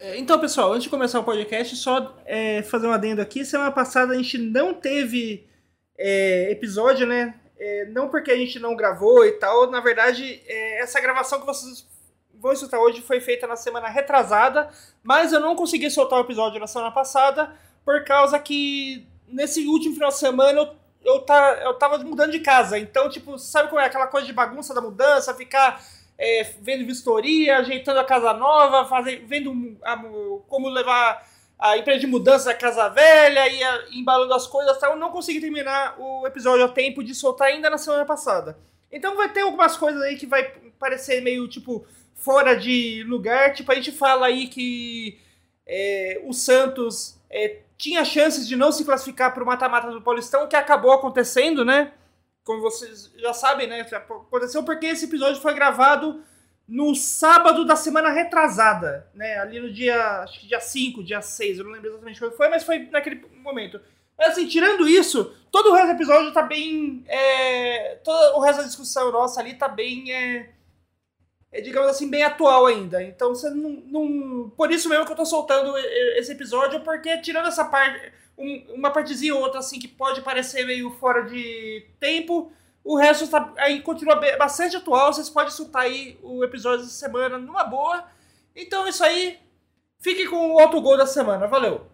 É, então, pessoal, antes de começar o podcast, só é, fazer um adendo aqui. Semana passada a gente não teve é, episódio, né? É, não porque a gente não gravou e tal. Na verdade, é, essa gravação que vocês vão escutar hoje foi feita na semana retrasada, mas eu não consegui soltar o episódio na semana passada por causa que nesse último final de semana eu, eu, tá, eu tava mudando de casa. Então, tipo, sabe como é aquela coisa de bagunça da mudança, ficar é, vendo vistoria, ajeitando a casa nova, fazer, vendo a, como levar a empresa de mudança da casa velha e a, embalando as coisas tal. Eu não consegui terminar o episódio a tempo de soltar ainda na semana passada. Então vai ter algumas coisas aí que vai parecer meio tipo fora de lugar. Tipo, a gente fala aí que é, o Santos é, tinha chances de não se classificar para o mata-mata do Paulistão, que acabou acontecendo, né? Como vocês já sabem, né? Aconteceu porque esse episódio foi gravado no sábado da semana retrasada, né? Ali no dia, acho que dia 5, dia 6, eu não lembro exatamente quando foi, mas foi naquele momento. Mas assim, tirando isso, todo o resto do episódio tá bem. É, todo o resto da discussão nossa ali tá bem. É, é, digamos assim, bem atual ainda. Então você não, não. Por isso mesmo que eu tô soltando esse episódio, porque tirando essa parte um, uma partezinha ou outra assim que pode parecer meio fora de tempo. O resto tá, aí continua bastante atual. Vocês podem soltar aí o episódio da semana numa boa. Então é isso aí. Fique com o autogol da semana. Valeu!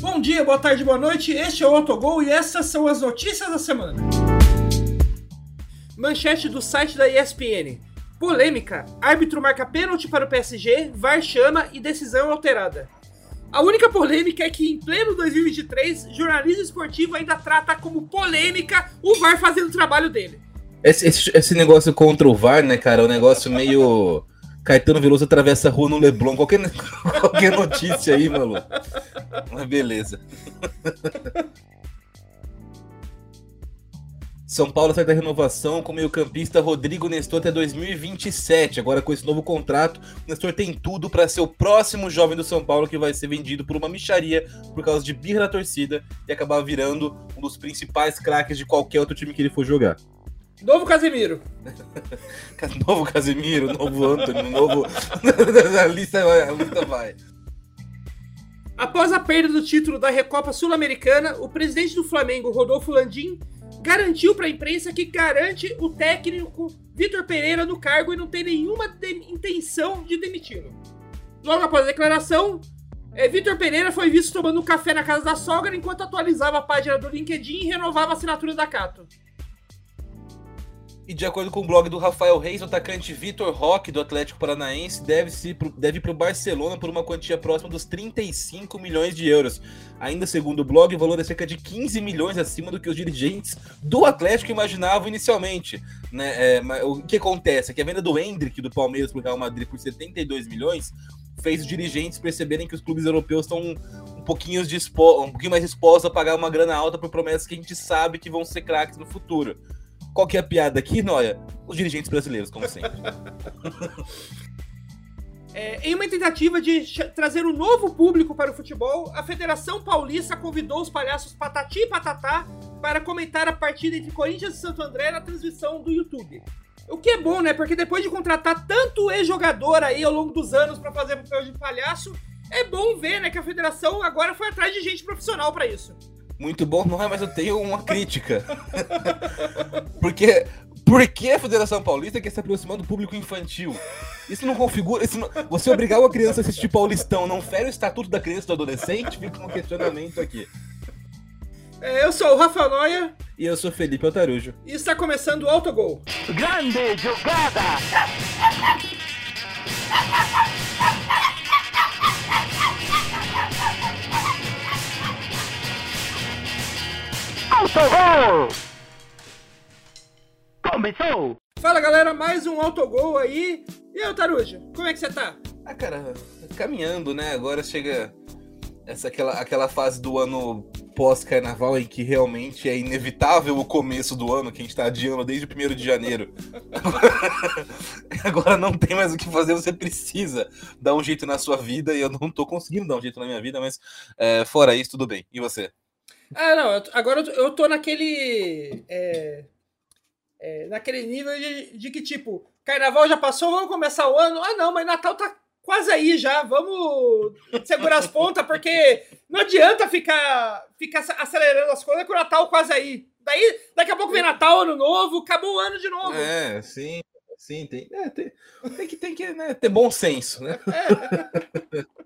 Bom dia, boa tarde, boa noite. Este é o Autogol e essas são as notícias da semana. Manchete do site da ESPN. Polêmica. Árbitro marca pênalti para o PSG, VAR chama e decisão alterada. A única polêmica é que em pleno 2023, jornalismo esportivo ainda trata como polêmica o VAR fazendo o trabalho dele. Esse, esse, esse negócio contra o VAR, né, cara, é um negócio meio. Caetano Veloso atravessa a rua no Leblon. Qualquer, qualquer notícia aí, maluco. Mas beleza. São Paulo sai da renovação com o meio-campista Rodrigo Nestor até 2027. Agora, com esse novo contrato, o Nestor tem tudo para ser o próximo jovem do São Paulo que vai ser vendido por uma micharia por causa de birra da torcida e acabar virando um dos principais craques de qualquer outro time que ele for jogar. Novo Casemiro. novo Casemiro, novo Antônio, novo. a, lista vai, a lista vai. Após a perda do título da Recopa Sul-Americana, o presidente do Flamengo, Rodolfo Landim, garantiu para a imprensa que garante o técnico Vitor Pereira no cargo e não tem nenhuma intenção de demiti-lo. Logo após a declaração, é, Vitor Pereira foi visto tomando um café na casa da sogra enquanto atualizava a página do LinkedIn e renovava a assinatura da Cato. E de acordo com o blog do Rafael Reis, o atacante Vitor Roque, do Atlético Paranaense, deve, se, deve ir para o Barcelona por uma quantia próxima dos 35 milhões de euros. Ainda segundo o blog, o valor é cerca de 15 milhões acima do que os dirigentes do Atlético imaginavam inicialmente. Né? É, o que acontece é que a venda do Hendrick do Palmeiras para o Real Madrid por 72 milhões fez os dirigentes perceberem que os clubes europeus estão um pouquinho, dispo, um pouquinho mais dispostos a pagar uma grana alta por promessas que a gente sabe que vão ser craques no futuro. Qual que é a piada aqui, Noia? Os dirigentes brasileiros, como sempre. É, em uma tentativa de trazer um novo público para o futebol, a Federação Paulista convidou os palhaços Patati e Patatá para comentar a partida entre Corinthians e Santo André na transmissão do YouTube. O que é bom, né? Porque depois de contratar tanto ex-jogador aí ao longo dos anos para fazer papel de palhaço, é bom ver, né, que a federação agora foi atrás de gente profissional para isso muito bom, não é, mas eu tenho uma crítica. Porque por que a Federação Paulista quer se aproximar do público infantil? Isso não configura. Isso não... Você obrigar uma criança a assistir Paulistão não fere o estatuto da criança e do adolescente? Fica um questionamento aqui. É, eu sou o Rafael Noia. E eu sou Felipe Altarujo. E está começando o Autogol. Grande jogada! Autogol! Começou! Fala galera, mais um autogol aí. E aí, Taruja, como é que você tá? Ah, cara, caminhando, né? Agora chega essa aquela, aquela fase do ano pós-carnaval em que realmente é inevitável o começo do ano, que a gente tá adiando desde o 1 de janeiro. Agora não tem mais o que fazer, você precisa dar um jeito na sua vida, e eu não tô conseguindo dar um jeito na minha vida, mas é, fora isso, tudo bem. E você? Ah, não, agora eu tô naquele. É, é, naquele nível de, de, que, tipo, carnaval já passou, vamos começar o ano. Ah, não, mas Natal tá quase aí já. Vamos segurar as pontas, porque não adianta ficar, ficar acelerando as coisas com o Natal quase aí. Daí, daqui a pouco vem Natal, Ano Novo, acabou o ano de novo. É, sim. Sim, tem, é, tem, tem, que, tem que né, ter bom senso, né? É.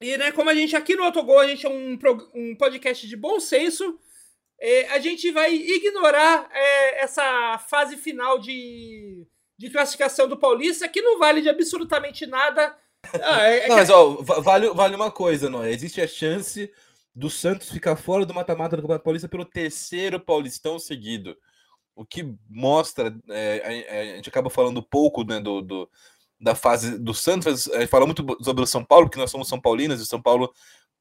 E, né, como a gente aqui no Autogol, a gente é um, um podcast de bom senso, é, a gente vai ignorar é, essa fase final de, de classificação do Paulista, que não vale de absolutamente nada. Ah, é, é não, mas ó, vale, vale uma coisa, não Existe a chance do Santos ficar fora do mata-mata do Campeonato Paulista pelo terceiro Paulistão seguido o que mostra, é, a, a, gente acaba falando pouco né, do, do, da fase do Santos, a gente fala muito sobre o São Paulo, porque nós somos São Paulinos, e o São Paulo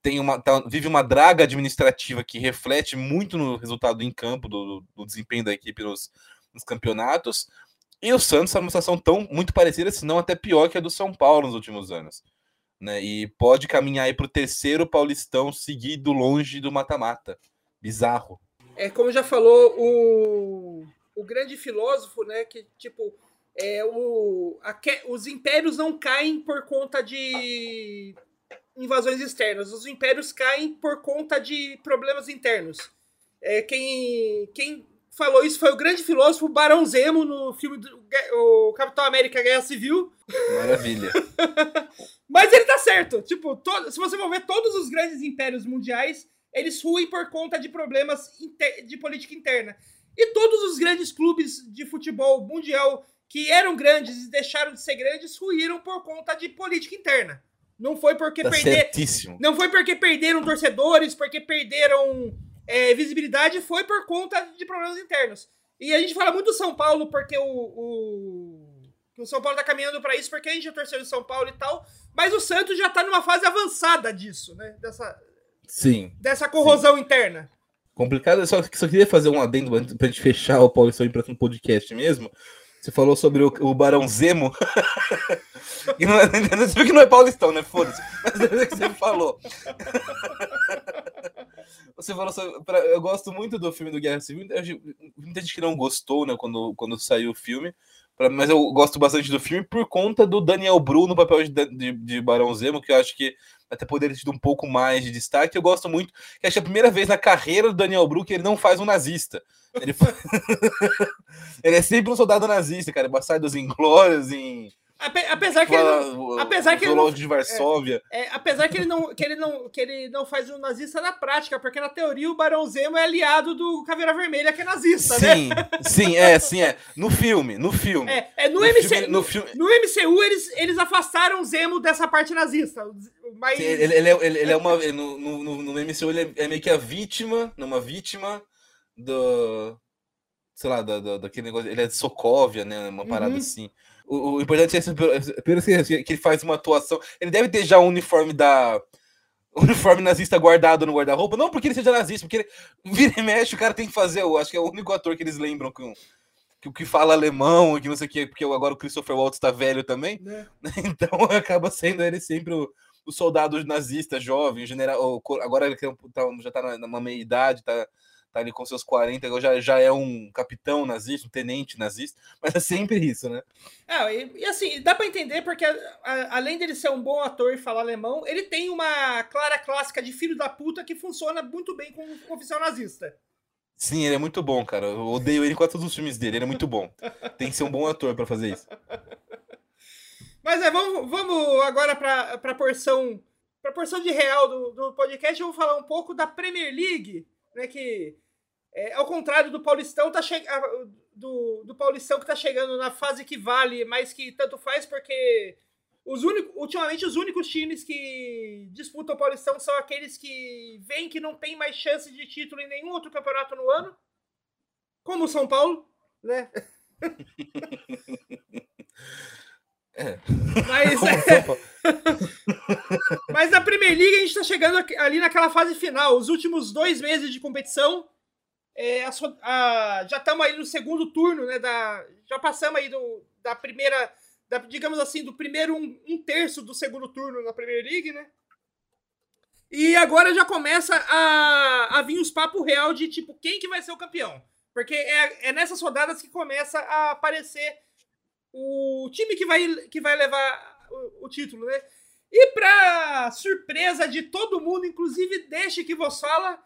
tem uma, tá, vive uma draga administrativa que reflete muito no resultado em campo, do, do desempenho da equipe nos, nos, campeonatos, e o Santos está numa situação tão muito parecida, se não até pior que a do São Paulo nos últimos anos. Né, e pode caminhar para o terceiro Paulistão seguido longe do mata-mata. Bizarro é como já falou o, o grande filósofo, né? Que tipo é o a, os impérios não caem por conta de invasões externas, os impérios caem por conta de problemas internos. É, quem, quem falou isso foi o grande filósofo Barão Zemo no filme do o Capitão América Guerra Civil. Maravilha. Mas ele tá certo. Tipo, todo, se você for ver todos os grandes impérios mundiais, eles ruem por conta de problemas de política interna. E todos os grandes clubes de futebol mundial que eram grandes e deixaram de ser grandes ruíram por conta de política interna. Não foi porque tá perder, não foi porque perderam torcedores, porque perderam é, visibilidade, foi por conta de problemas internos. E a gente fala muito do São Paulo porque o, o, o São Paulo tá caminhando para isso porque a gente é torcedor do São Paulo e tal, mas o Santos já tá numa fase avançada disso, né? Dessa Sim. Dessa corrosão sim. interna. Complicado, só, só queria fazer um adendo pra gente fechar o Paulistão para um podcast mesmo. Você falou sobre o, o Barão Zemo. e não, é, você viu que não é paulistão, né? Foda-se. Mas é o que você falou. Você falou sobre. Pra, eu gosto muito do filme do Guerra Civil. Muita gente que não gostou, né, quando, quando saiu o filme. Pra, mas eu gosto bastante do filme por conta do Daniel Bru no papel de, de, de Barão Zemo, que eu acho que até poderia ter tido um pouco mais de destaque. Eu gosto muito, que acho que é a primeira vez na carreira do Daniel Bru que ele não faz um nazista. Ele, ele é sempre um soldado nazista, cara. Sai dos inglórios em Apesar que ele não, apesar que ele não, de Varsóvia. É, é, apesar que ele não que ele não que ele não faz o nazista na prática, porque na teoria o Barão Zemo é aliado do Caveira Vermelha que é nazista, sim, né? Sim, é, sim, é. No filme, no filme. É, é no, no, MC, filme, no, filme... no MCU eles, eles afastaram o Zemo dessa parte nazista, mas sim, ele, ele, é, ele, ele é uma no, no, no MCU ele é, é meio que a vítima, uma vítima do sei lá, da, da, daquele negócio, ele é de Sokovia, né, uma parada uhum. assim. O, o importante é que, que ele faz uma atuação. Ele deve ter já o um uniforme da. uniforme nazista guardado no guarda-roupa. Não porque ele seja nazista, porque ele vira e mexe, o cara tem que fazer. Eu acho que é o único ator que eles lembram que, que, que fala alemão, que não sei o que, porque agora o Christopher Waltz está velho também. É. Então acaba sendo ele sempre o, o soldado nazista jovem, o general. Agora ele tá, já está numa meia idade, tá tá ali com seus 40, já, já é um capitão nazista, um tenente nazista, mas é sempre isso, né? É, e, e assim, dá para entender porque a, a, além dele ser um bom ator e falar alemão, ele tem uma clara clássica de filho da puta que funciona muito bem com o oficial nazista. Sim, ele é muito bom, cara. Eu odeio ele com todos os filmes dele, ele é muito bom. tem que ser um bom ator para fazer isso. Mas é, vamos, vamos agora para a porção, pra porção de real do, do podcast. Eu vou falar um pouco da Premier League, né, que é, ao contrário do Paulistão, tá che... do, do Paulistão que tá chegando na fase que vale, mas que tanto faz, porque os únicos, ultimamente os únicos times que disputam o Paulistão são aqueles que veem que não tem mais chance de título em nenhum outro campeonato no ano, como o São Paulo, né? É. Mas, é... Mas na Premier League a gente tá chegando ali naquela fase final, os últimos dois meses de competição. É, a, a, já estamos aí no segundo turno, né? Da, já passamos aí do, da primeira, da, digamos assim, do primeiro um, um, terço do segundo turno na Premier League, né? E agora já começa a, a vir os papos real de tipo quem que vai ser o campeão. Porque é, é nessas rodadas que começa a aparecer o time que vai, que vai levar o, o título, né? E para surpresa de todo mundo, inclusive deixe que vos fala,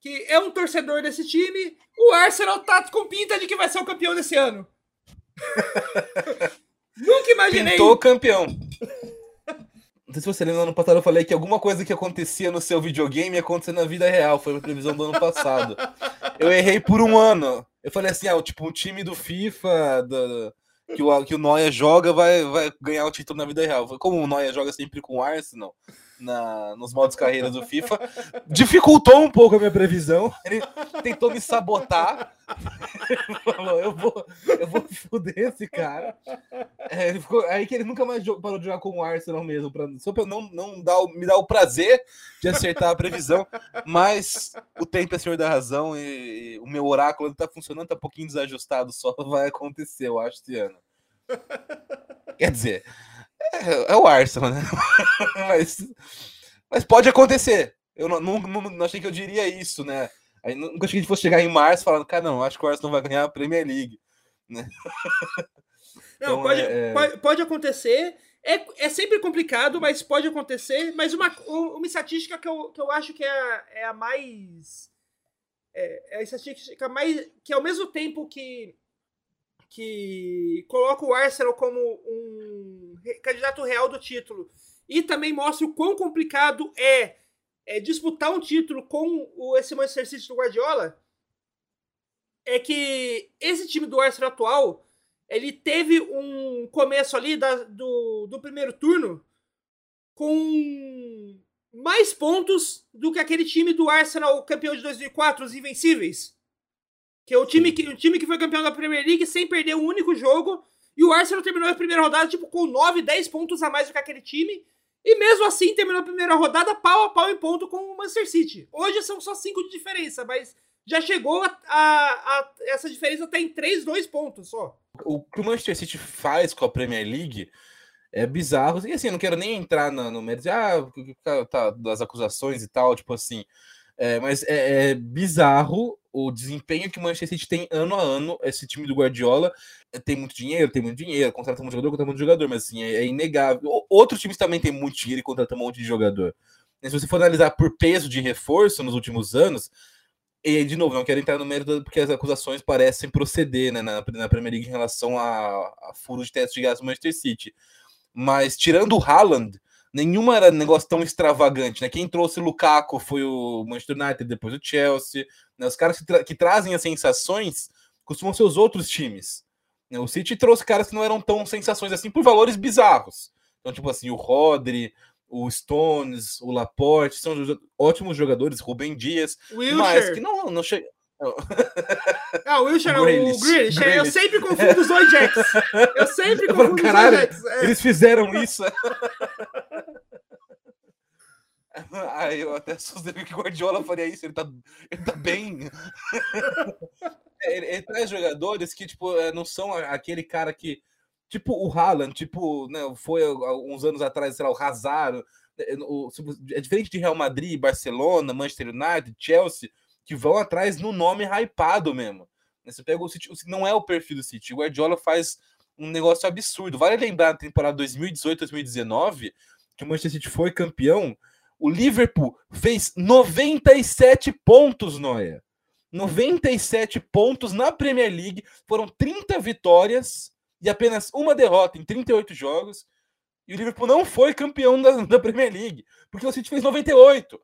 que é um torcedor desse time, o Arsenal tá com pinta de que vai ser o campeão desse ano. Nunca imaginei. Pintou campeão. Não sei se você lembra, no ano passado eu falei que alguma coisa que acontecia no seu videogame ia acontecer na vida real. Foi a previsão do ano passado. Eu errei por um ano. Eu falei assim, ah, tipo, um time do FIFA, do, que o, que o Noia joga vai, vai ganhar o título na vida real. Como o Noia joga sempre com o Arsenal na, nos modos carreiras do FIFA, dificultou um pouco a minha previsão. Ele tentou me sabotar. Ele falou: eu vou, eu vou foder esse cara. É, ficou, aí que ele nunca mais parou de jogar com o Arsenal mesmo, pra, só para não, não dar, me dar o prazer de acertar a previsão. Mas o tempo é senhor da razão e, e o meu oráculo está funcionando, está um pouquinho desajustado, só vai acontecer, eu acho, esse ano. Quer dizer, é, é o Arsenal, né? mas, mas pode acontecer. Eu não, não, não, achei que eu diria isso, né? Aí nunca achei que a gente fosse chegar em março falando, cara, não, acho que o Arsenal vai ganhar a Premier League. Né? Não, então, pode, é, é... pode, pode acontecer. É, é sempre complicado, mas pode acontecer. Mas uma, uma estatística que eu, que eu acho que é, é a mais. É, é a estatística mais. Que ao mesmo tempo que que coloca o Arsenal como um candidato real do título e também mostra o quão complicado é, é disputar um título com o, esse Manchester City do Guardiola, é que esse time do Arsenal atual ele teve um começo ali da, do, do primeiro turno com mais pontos do que aquele time do Arsenal campeão de 2004, os Invencíveis. Que é o time que, o time que foi campeão da Premier League sem perder um único jogo. E o Arsenal terminou a primeira rodada tipo, com 9, 10 pontos a mais do que aquele time. E mesmo assim terminou a primeira rodada pau a pau em ponto com o Manchester City. Hoje são só 5 de diferença, mas já chegou a, a, a essa diferença até em 3, 2 pontos só. O que o Manchester City faz com a Premier League é bizarro. E assim, eu não quero nem entrar no, no mérito de, ah, tá, das acusações e tal, tipo assim. É, mas é, é, bizarro o desempenho que o Manchester City tem ano a ano. Esse time do Guardiola é, tem muito dinheiro, tem muito dinheiro, contrata muito jogador, contrata muito jogador, mas assim, é, é inegável. Outros times também têm muito dinheiro e contratam um monte de jogador. se você for analisar por peso de reforço nos últimos anos, e de novo, não quero entrar no mérito porque as acusações parecem proceder né, na, na Premier League em relação a, a furo de teste de gás do Manchester City. Mas tirando o Haaland, nenhuma era negócio tão extravagante, né? Quem trouxe Lukaku foi o Manchester United, depois o Chelsea. Né? Os caras que, tra que trazem as sensações costumam ser os outros times. Né? O City trouxe caras que não eram tão sensações assim por valores bizarros. Então, tipo assim, o Rodri, o Stones, o Laporte, são ótimos jogadores, Rubem Dias, Wilshire. mas que não, não chega. Ah, o Wilshire, o Grealish. Eu sempre confundo os dois Jacks. Eu sempre confundo os dois Jacks. É. Eles fizeram isso. Aí eu até assustei que o Guardiola faria isso, ele tá, ele tá bem. ele, ele, traz jogadores que, tipo, é, não são aquele cara que. Tipo o Haaland, tipo, né, foi uns anos atrás, sei lá, o Hazard. É, é diferente de Real Madrid, Barcelona, Manchester United, Chelsea, que vão atrás no nome hypado mesmo. Você pega o City, não é o perfil do City. O Guardiola faz um negócio absurdo. Vale lembrar na temporada 2018-2019 que o Manchester City foi campeão o Liverpool fez 97 pontos, Noia. 97 pontos na Premier League. Foram 30 vitórias e apenas uma derrota em 38 jogos. E o Liverpool não foi campeão da, da Premier League, porque o City fez 98.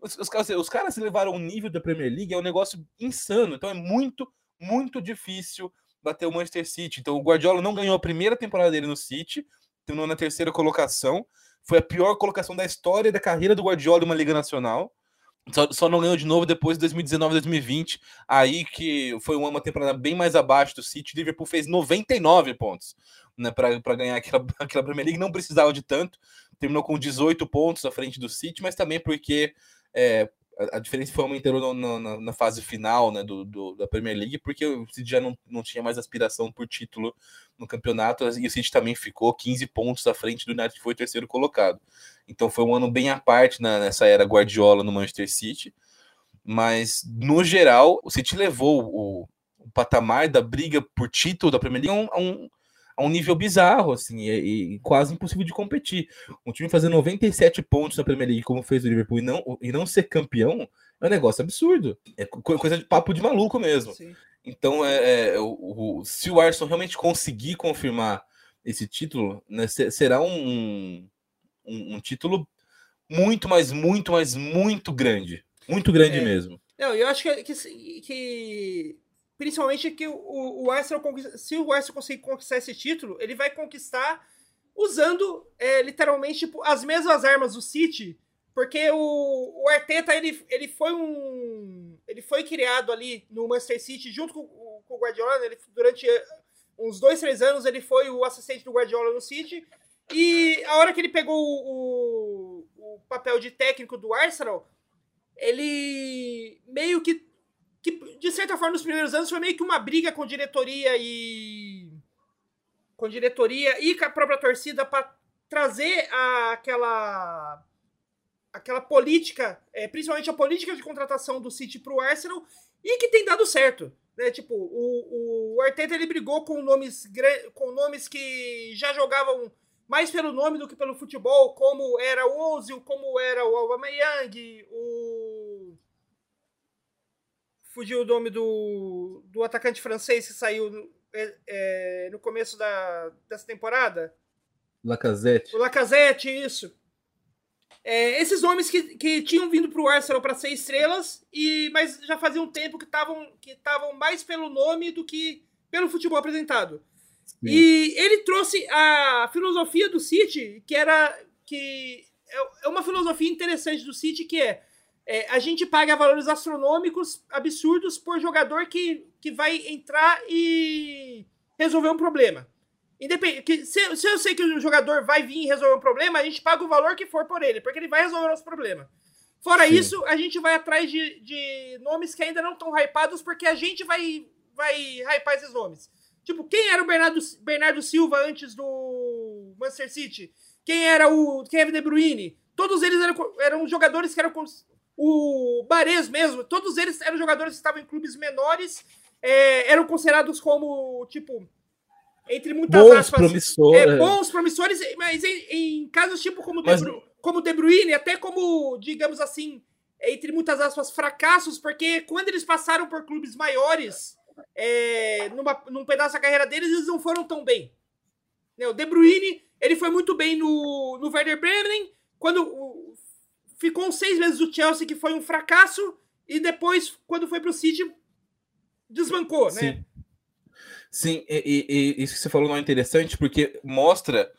Os, os, os caras levaram o nível da Premier League, é um negócio insano. Então é muito, muito difícil bater o Manchester City. Então o Guardiola não ganhou a primeira temporada dele no City, terminou na terceira colocação. Foi a pior colocação da história da carreira do Guardiola em uma Liga Nacional. Só, só não ganhou de novo depois de 2019, 2020. Aí que foi uma temporada bem mais abaixo do City. Liverpool fez 99 pontos né, para ganhar aquela, aquela Premier League. Não precisava de tanto. Terminou com 18 pontos à frente do City, mas também porque é, a, diferença foi aumentando na, na, fase final né, do, do, da Premier League, porque o City já não, não tinha mais aspiração por título no campeonato, e o City também ficou 15 pontos à frente do United, que foi o terceiro colocado. Então foi um ano bem à parte na, nessa era Guardiola no Manchester City, mas no geral, o City levou o, o patamar da briga por título da Premier League a um, a um, nível bizarro, assim, e, e, quase impossível de competir. Um time fazer 97 pontos na Premier League, como fez o Liverpool, e não, e não ser campeão, é um negócio absurdo. É coisa de papo de maluco mesmo. Sim. Então, é, é o, o, se o Arsenal realmente conseguir confirmar esse título, né, será um, um, um, título muito, mas muito, mas muito grande. Muito grande é. mesmo. Não, eu acho que, que, que principalmente que o, o Arsenal, se o Arsenal conseguir conquistar esse título, ele vai conquistar usando é, literalmente tipo, as mesmas armas do City, porque o, o Arteta ele, ele foi um ele foi criado ali no Manchester City junto com, com o Guardiola, ele, durante uns dois, três anos ele foi o assistente do Guardiola no City. E a hora que ele pegou o, o, o papel de técnico do Arsenal, ele meio que, que, de certa forma, nos primeiros anos foi meio que uma briga com diretoria e. com diretoria e com a própria torcida para trazer a, aquela. aquela política, é, principalmente a política de contratação do City para o Arsenal, e que tem dado certo. Né? Tipo, o, o Arteta ele brigou com nomes, com nomes que já jogavam mais pelo nome do que pelo futebol, como era o Ozil, como era o Aubameyang, o... Fugiu o nome do, do atacante francês que saiu é, é, no começo da, dessa temporada. Lacazette. O Lacazette, isso. É, esses nomes que, que tinham vindo para o Arsenal para ser estrelas, e mas já fazia um tempo que estavam que mais pelo nome do que pelo futebol apresentado. Sim. E ele trouxe a filosofia do City, que era que é, é uma filosofia interessante do City, que é, é a gente paga valores astronômicos absurdos por jogador que, que vai entrar e resolver um problema. Independente, que se, se, eu sei que o jogador vai vir resolver um problema, a gente paga o valor que for por ele, porque ele vai resolver o nosso problema. Fora Sim. isso, a gente vai atrás de, de nomes que ainda não estão hypados, porque a gente vai, vai hypar esses nomes. Tipo, quem era o Bernardo, Bernardo Silva antes do Manchester City? Quem era o Kevin De Bruyne? Todos eles eram, eram jogadores que eram. O Bares mesmo, todos eles eram jogadores que estavam em clubes menores, é, eram considerados como, tipo, entre muitas bons aspas, promissores. É, bons promissores, mas em, em casos tipo como, mas... Como De Bruyne, até como, digamos assim, entre muitas aspas, fracassos, porque quando eles passaram por clubes maiores, é, numa, num pedaço da carreira deles, eles não foram tão bem. Né, o De Bruyne, ele foi muito bem no, no Werder Bremen, quando ficou seis meses do Chelsea, que foi um fracasso, e depois, quando foi pro City, desbancou, né? Sim. né? Sim, e, e, isso que você falou não é interessante, porque mostra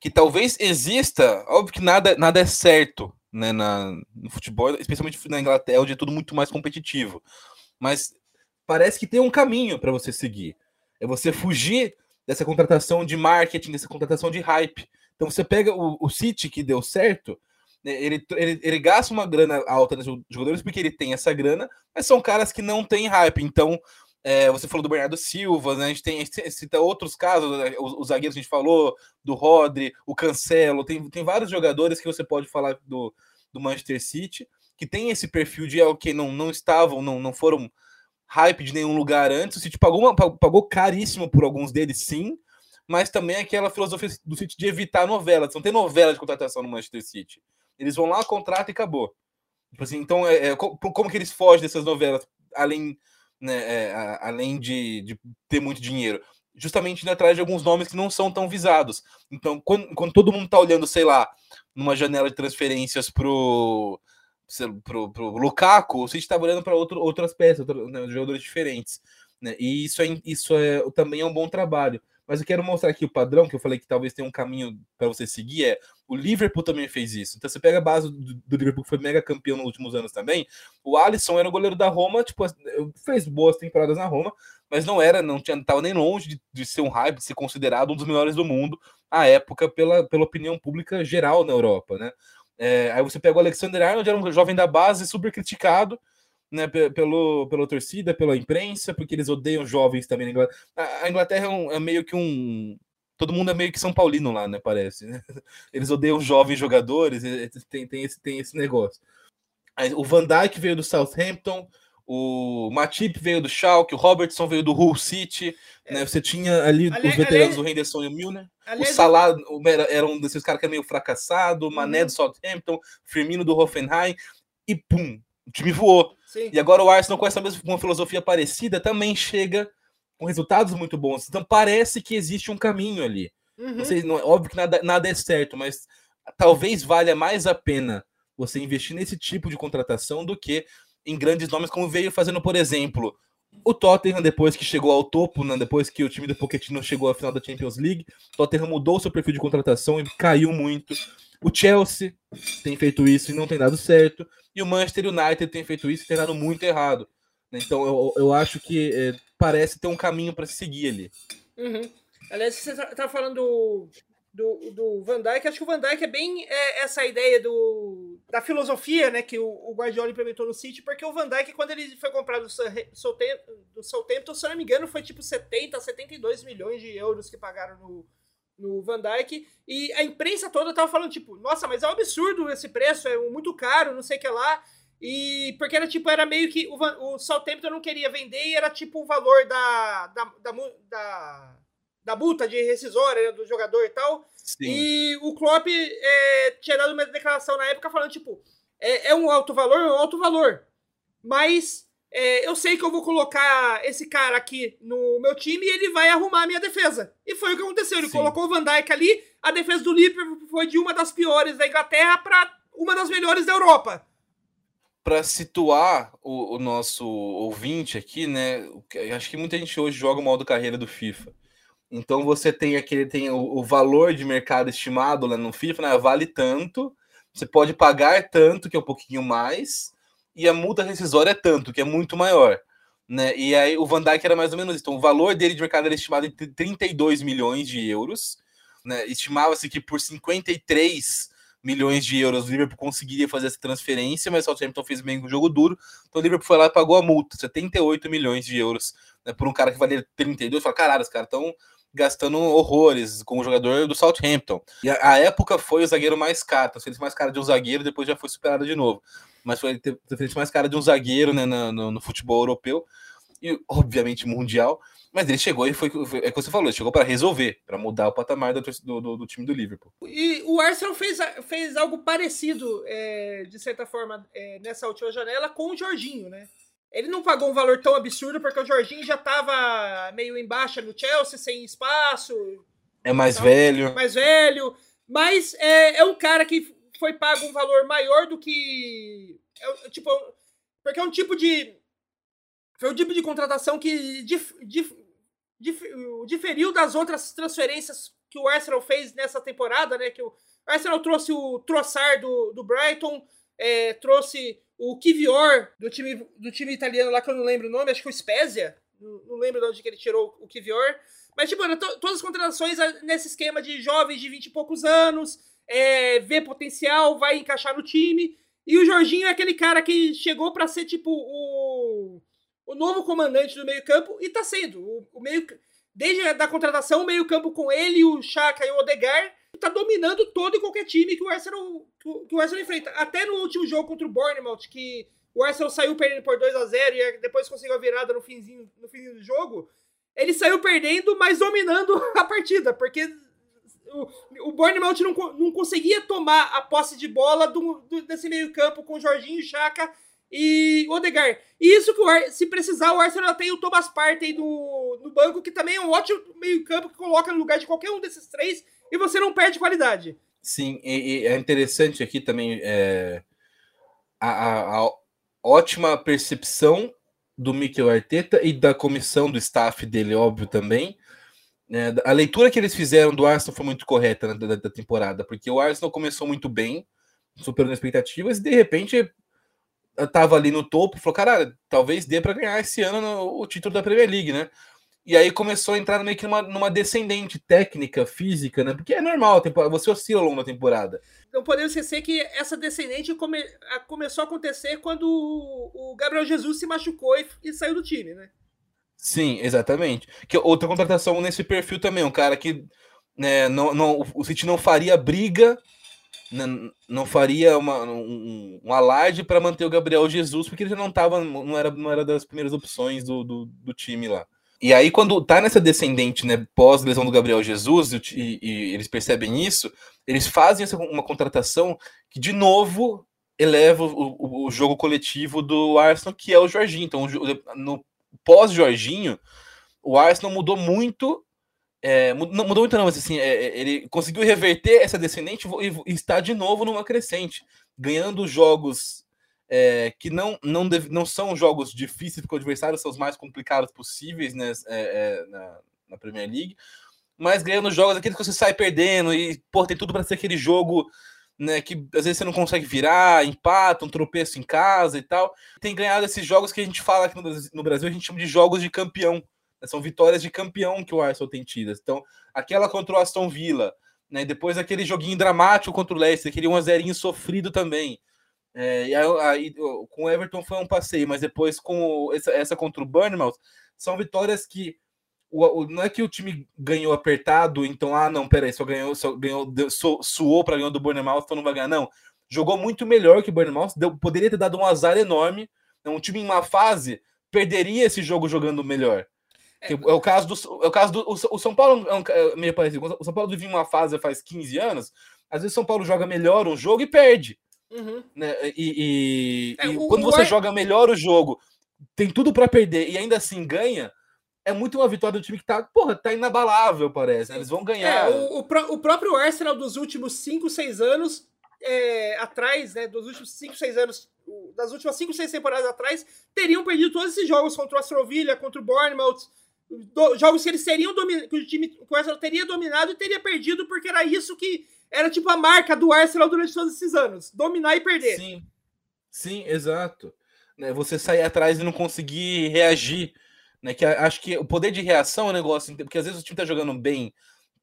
que talvez exista, óbvio que nada, nada é certo né, na, no futebol, especialmente na Inglaterra, onde é tudo muito mais competitivo. Mas parece que tem um caminho para você seguir. É você fugir dessa contratação de marketing, dessa contratação de hype. Então você pega o, o City que deu certo, ele, ele, ele gasta uma grana alta nos jogadores porque ele tem essa grana, mas são caras que não têm hype. Então é, você falou do Bernardo Silva, né? A gente tem a gente cita outros casos, né? os, os, zagueiros que a gente falou, do Rodri, o Cancelo, tem, tem vários jogadores que você pode falar do, do Manchester City que tem esse perfil de que não, não estavam, não, não foram hype de nenhum lugar antes. O City pagou, uma, pagou caríssimo por alguns deles, sim, mas também aquela filosofia do City de evitar novelas. Não tem novela de contratação no Manchester City. Eles vão lá, contratam e acabou. Tipo assim, então, é, é, como, como que eles fogem dessas novelas? Além né, é, a, além de, de, ter muito dinheiro, justamente indo atrás de alguns nomes que não são tão visados. Então, quando, quando todo mundo está olhando, sei lá, numa janela de transferências pro, pro, pro Lukaku, City está olhando para outras peças, outro, né, jogadores diferentes. Né? E isso, é, isso é, também é um bom trabalho. Mas eu quero mostrar aqui o padrão, que eu falei que talvez tenha um caminho para você seguir, é o Liverpool também fez isso. Então você pega a base do, do, Liverpool, que foi mega campeão nos últimos anos também. O Alisson era o goleiro da Roma, tipo, fez boas temporadas na Roma, mas não era, não tinha, tava nem longe de, de ser um hype, de ser considerado um dos melhores do mundo à época pela, pela opinião pública geral na Europa, né? É, aí você pega o Alexander Arnold, era um jovem da base, super criticado, né, pelo, pela torcida, pela imprensa, porque eles odeiam jovens também. Na Inglaterra. A Inglaterra é, um, é, meio que um. Todo mundo é meio que São Paulino lá, né? Parece. Né? Eles odeiam jovens jogadores, tem, tem, esse, tem esse negócio. O Van Dijk veio do Southampton, o, Matip veio do Schalke, o Robertson veio do Hull City, é. né? Você tinha ali os veteranos, o Henderson e o Milner. O Salah era, era um desses caras que é meio fracassado, o Mané uhum. do Southampton, Firmino do Hoffenheim, e pum, o time voou. Sim. E agora o Arsenal, com essa mesma filosofia parecida, também chega com resultados muito bons. Então parece que existe um caminho ali. Uhum. Não sei, não, óbvio que nada, nada é certo, mas talvez valha mais a pena você investir nesse tipo de contratação do que em grandes nomes, como veio fazendo, por exemplo, o Tottenham, depois que chegou ao topo, né, depois que o time do Pochettino chegou à final da Champions League, o Tottenham mudou seu perfil de contratação e caiu muito. O Chelsea tem feito isso e não tem dado certo. E o Manchester United tem feito isso e tem dado muito errado. Então eu, eu acho que é, parece ter um caminho para se seguir ali. Uhum. Aliás, você tá, tá falando do, do Van Dijk, acho que o Van Dijk é bem é, essa ideia do, da filosofia né, que o, o, Guardiola implementou no City, porque o Van Dijk, quando ele foi comprado do Southampton, se eu não me engano, foi tipo 70, 72 milhões de euros que pagaram no, no Van Dijk, e a imprensa toda tava falando, tipo, nossa, mas é um absurdo esse preço, é muito caro, não sei o que lá, e porque era tipo, era meio que o, Van, o Southampton não queria vender e era tipo o valor da, da, da, da da multa de rescisória né, do jogador e tal. Sim. E o Klopp é, tinha dado uma declaração na época falando, tipo, é, é um alto valor, é um alto valor. Mas é, eu sei que eu vou colocar esse cara aqui no meu time e ele vai arrumar a minha defesa. E foi o que aconteceu. Ele Sim. colocou o Van Dijk ali, a defesa do Liverpool foi de uma das piores da Inglaterra para uma das melhores da Europa. Para situar o, o, nosso ouvinte aqui, né? Acho que muita gente hoje joga o modo carreira do FIFA. Então você tem aquele tem o, o valor de mercado estimado lá no FIFA, né? Vale tanto, você pode pagar tanto, que é um pouquinho mais, e a multa rescisória é tanto, que é muito maior. Né? E aí o Van Dijk era mais ou menos isso. Então, o valor dele de mercado era estimado em 32 milhões de euros. Né? Estimava-se que por 53 milhões de euros o Liverpool conseguiria fazer essa transferência, mas o Southampton fez bem com o jogo duro. Então o Liverpool foi lá e pagou a multa, 78 milhões de euros, né, por um cara que valia 32. Fala, caralho, os caras estão gastando horrores com o jogador do Southampton. E a, a época foi o zagueiro mais caro, a transferência mais cara de um zagueiro, depois já foi superada de novo. Mas foi transferência mais cara de um zagueiro né, no, no, no futebol europeu e, obviamente, mundial. Mas ele chegou e foi, é o que você falou, ele chegou para resolver, para mudar o patamar do, do, do, time do Liverpool. E o Arsenal fez, fez algo parecido, é, de certa forma, é, nessa última janela com o Jorginho, né? Ele não pagou um valor tão absurdo porque o Jorginho já estava meio em baixa no Chelsea, sem espaço. É mais então, velho. Mais velho. Mas é, é um cara que foi pago um valor maior do que. É, tipo, porque é um tipo de. Foi um tipo de contratação que dif, dif, dif, diferiu das outras transferências que o Arsenal fez nessa temporada, né? Que o Arsenal trouxe o Troçar do, do Brighton, é, trouxe o Kivior, do time, do time italiano lá, que eu não lembro o nome, acho que o Spezia. Não, não lembro de onde que ele tirou o Kivior. Mas, tipo, to, todas as contratações nesse esquema de jovens de 20 e poucos anos, é, vê potencial, vai encaixar no time. E o Jorginho é aquele cara que chegou para ser, tipo, o, o novo comandante do meio-campo e tá sendo. O, o meio, desde a da contratação, o meio-campo com ele, o Chaka e o Odegar tá dominando todo e qualquer time que o Arsenal, que o Arsenal enfrenta. Até no último jogo contra o Bournemouth, que o Arsenal saiu perdendo por 2 a 0 e depois conseguiu a virada no finzinho, no finzinho do jogo, ele saiu perdendo, mas dominando a partida, porque o, o Bournemouth não, não conseguia tomar a posse de bola do, do desse meio campo com Jorginho, Chaka e Odegar. E isso que o se precisar, o Arsenal tem o Thomas Partey no, no banco, que também é um ótimo meio campo que coloca no lugar de qualquer um desses três e você não perde qualidade. Sim, e, e é interessante aqui também é, a, a, a, ótima percepção do Mikel Arteta e da comissão do staff dele, óbvio também. É, a leitura que eles fizeram do Arsenal foi muito correta né, da, da, temporada, porque o Arsenal começou muito bem, superando expectativas, e de repente estava ali no topo, falou, cara, talvez dê para ganhar esse ano no, o título da Premier League, né? E aí começou a entrar meio que numa, numa descendente técnica, física, né? Porque é normal, você oscila ao longo da temporada. Não podemos esquecer que essa descendente come, a, começou a acontecer quando o, o, Gabriel Jesus se machucou e, e, saiu do time, né? Sim, exatamente. Que outra contratação nesse perfil também, um cara que né, não, não, o City não faria briga não faria uma, um, um alarde para manter o Gabriel Jesus, porque ele já não tava, não era, não era das primeiras opções do, do, do time lá. E aí, quando tá nessa descendente, né, pós-lesão do Gabriel Jesus, e, e, eles percebem isso, eles fazem essa, uma contratação que, de novo, eleva o, o, o, jogo coletivo do Arsenal, que é o Jorginho. Então, no pós-Jorginho, o Arsenal mudou muito é, não mudou muito, não, mas assim, é, é, ele conseguiu reverter essa descendente e, está de novo numa crescente, ganhando jogos é, que não, não, deve, não são jogos difíceis, porque o adversário são os mais complicados possíveis né, é, é, na, na, Premier League, mas ganhando jogos aqueles que você sai perdendo e pô, tem tudo para ser aquele jogo né, que às vezes você não consegue virar, empata, um tropeço em casa e tal. Tem ganhado esses jogos que a gente fala aqui no, Brasil, a gente chama de jogos de campeão são vitórias de campeão que o Arsenal tem tido. Então, aquela contra o Aston Villa, né? Depois aquele joguinho dramático contra o Leicester, aquele 1 x sofrido também. É, e aí, aí, com o Everton foi um passeio, mas depois com essa, essa contra o Bournemouth, são vitórias que o, o, não é que o time ganhou apertado, então, ah, não, peraí, só ganhou, só ganhou, deu, su, suou para ganhar do Bournemouth, então não vai ganhar. Não, jogou muito melhor que o Bournemouth, deu, poderia ter dado um azar enorme. Né, um time em má fase perderia esse jogo jogando melhor. É, é o caso do. É o, caso do o, São Paulo é, um, é meio parecido. O São Paulo vive uma fase faz 15 anos. Às vezes o São Paulo joga melhor um jogo e perde. Uhum. Né? E, e, é, e o, quando você joga melhor o jogo, tem tudo para perder e ainda assim ganha, é muito uma vitória do time que tá, porra, tá inabalável, parece. Né? Eles vão ganhar. É, o, o, próprio Arsenal dos últimos 5, 6 anos é, atrás, né? Dos últimos 5, 6 anos, das últimas 5, 6 temporadas atrás, teriam perdido todos esses jogos contra o Aston Villa, contra o Bournemouth do, jogos que eles seriam que o time que o Arsenal teria dominado e teria perdido, porque era isso que era tipo a marca do Arsenal durante todos esses anos: dominar e perder. Sim, sim, exato. Né, você sair atrás e não conseguir reagir. Né, que acho que o poder de reação é um negócio, porque às vezes o time tá jogando bem,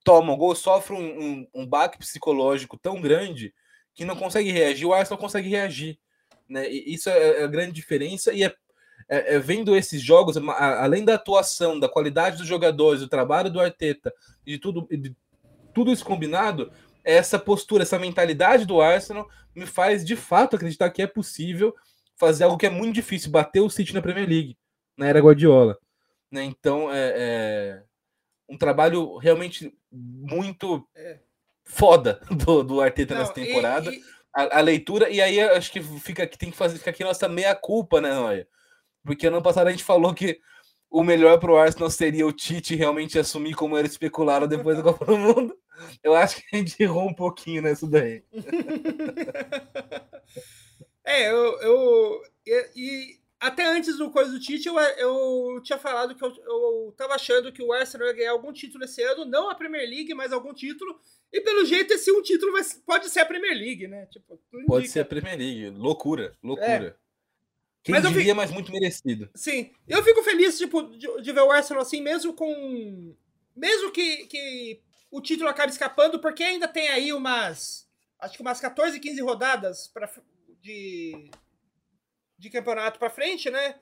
toma um gol, sofre um, um, um baque psicológico tão grande que não consegue reagir. O Arsenal consegue reagir. Né? E isso é, é a grande diferença e é é, é, vendo esses jogos, além da atuação, da qualidade dos jogadores, do trabalho do Arteta e de tudo, de tudo isso combinado, essa postura, essa mentalidade do Arsenal me faz de fato acreditar que é possível fazer algo que é muito difícil, bater o City na Premier League, na era Guardiola. Né? Então é, é, um trabalho realmente muito é. foda do, do Arteta Não, nessa temporada. E, e... A, a, leitura, e aí acho que fica que tem que fazer fica aqui nossa meia culpa, né, Noia? Porque ano passado a gente falou que o melhor para o Arsenal seria o Tite realmente assumir como era especulado depois da Copa do Mundo. Eu acho que a gente errou um pouquinho nessa daí. é, eu, eu e, até antes do coisa do Tite, eu, eu tinha falado que eu, eu tava achando que o Arsenal ia ganhar algum título esse ano, não a Premier League, mas algum título. E pelo jeito, esse um título vai, pode ser a Premier League, né? Tipo, pode ser a Premier League. Loucura, loucura. É. Quem mas diria, fico... mas muito merecido. Sim. Eu fico feliz tipo, de, de, ver o Arsenal assim, mesmo com. Mesmo que, que o título acabe escapando, porque ainda tem aí umas. Acho que umas 14, 15 rodadas pra, de, de campeonato para frente, né?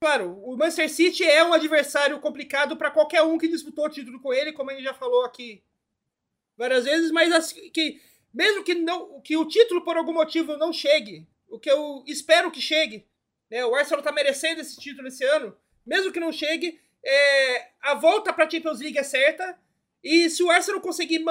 Claro, o Manchester City é um adversário complicado para qualquer um que disputou o título com ele, como gente já falou aqui várias vezes, mas assim, que mesmo que não que o título por algum motivo não chegue, o que eu espero que chegue, né? O Arsenal está merecendo esse título esse ano, mesmo que não chegue. É, a volta para a Champions League é certa. E se o Arsenal conseguir,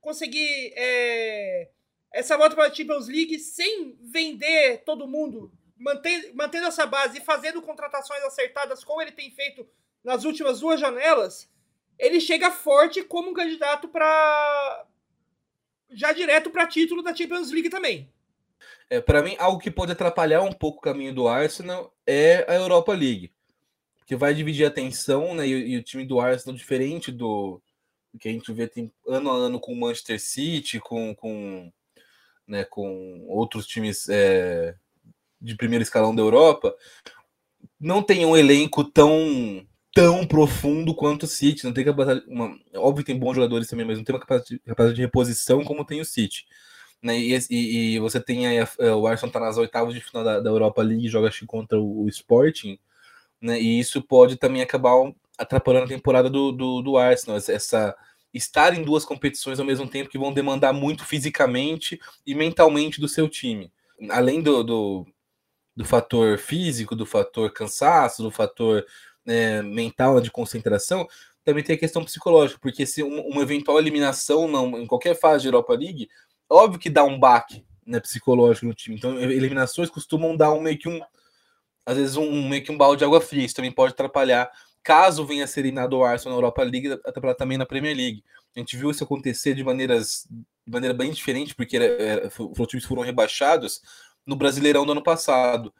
conseguir é, essa volta para a Champions League sem vender todo mundo, mantendo, mantendo essa base e fazendo contratações acertadas como ele tem feito nas últimas duas janelas, ele chega forte como um candidato para já direto para título da Champions League também. É, para mim, algo que pode atrapalhar um pouco o caminho do Arsenal é a Europa League, que vai dividir a atenção, né? E, e, o time do Arsenal, diferente do, do que a gente vê tem, ano a ano com o Manchester City, com, com, né, com outros times é, de primeiro escalão da Europa, não tem um elenco tão tão profundo quanto o City, não tem capacidade, uma, óbvio que tem bons jogadores também, mas não tem uma capacidade, de reposição como tem o City. Né? E, e, e, você tem aí a, o Arsenal tá nas oitavas de final da, da Europa League, joga contra o, o, Sporting, né? E isso pode também acabar atrapalhando a temporada do, do, do Arsenal, essa, estar em duas competições ao mesmo tempo que vão demandar muito fisicamente e mentalmente do seu time. Além do, do, do fator físico, do fator cansaço, do fator é, mental de concentração, também tem a questão psicológica, porque se uma, uma eventual eliminação não, em qualquer fase de Europa League, óbvio que dá um baque né, psicológico no time. Então, eliminações costumam dar um meio que um, às vezes um, um meio que um balde de água fria. Isso também pode atrapalhar caso venha a ser eliminado o Arsenal na Europa League, atrapalhar também na Premier League. A gente viu isso acontecer de maneiras de maneira bem diferente, porque os times foram rebaixados no Brasileirão do ano passado.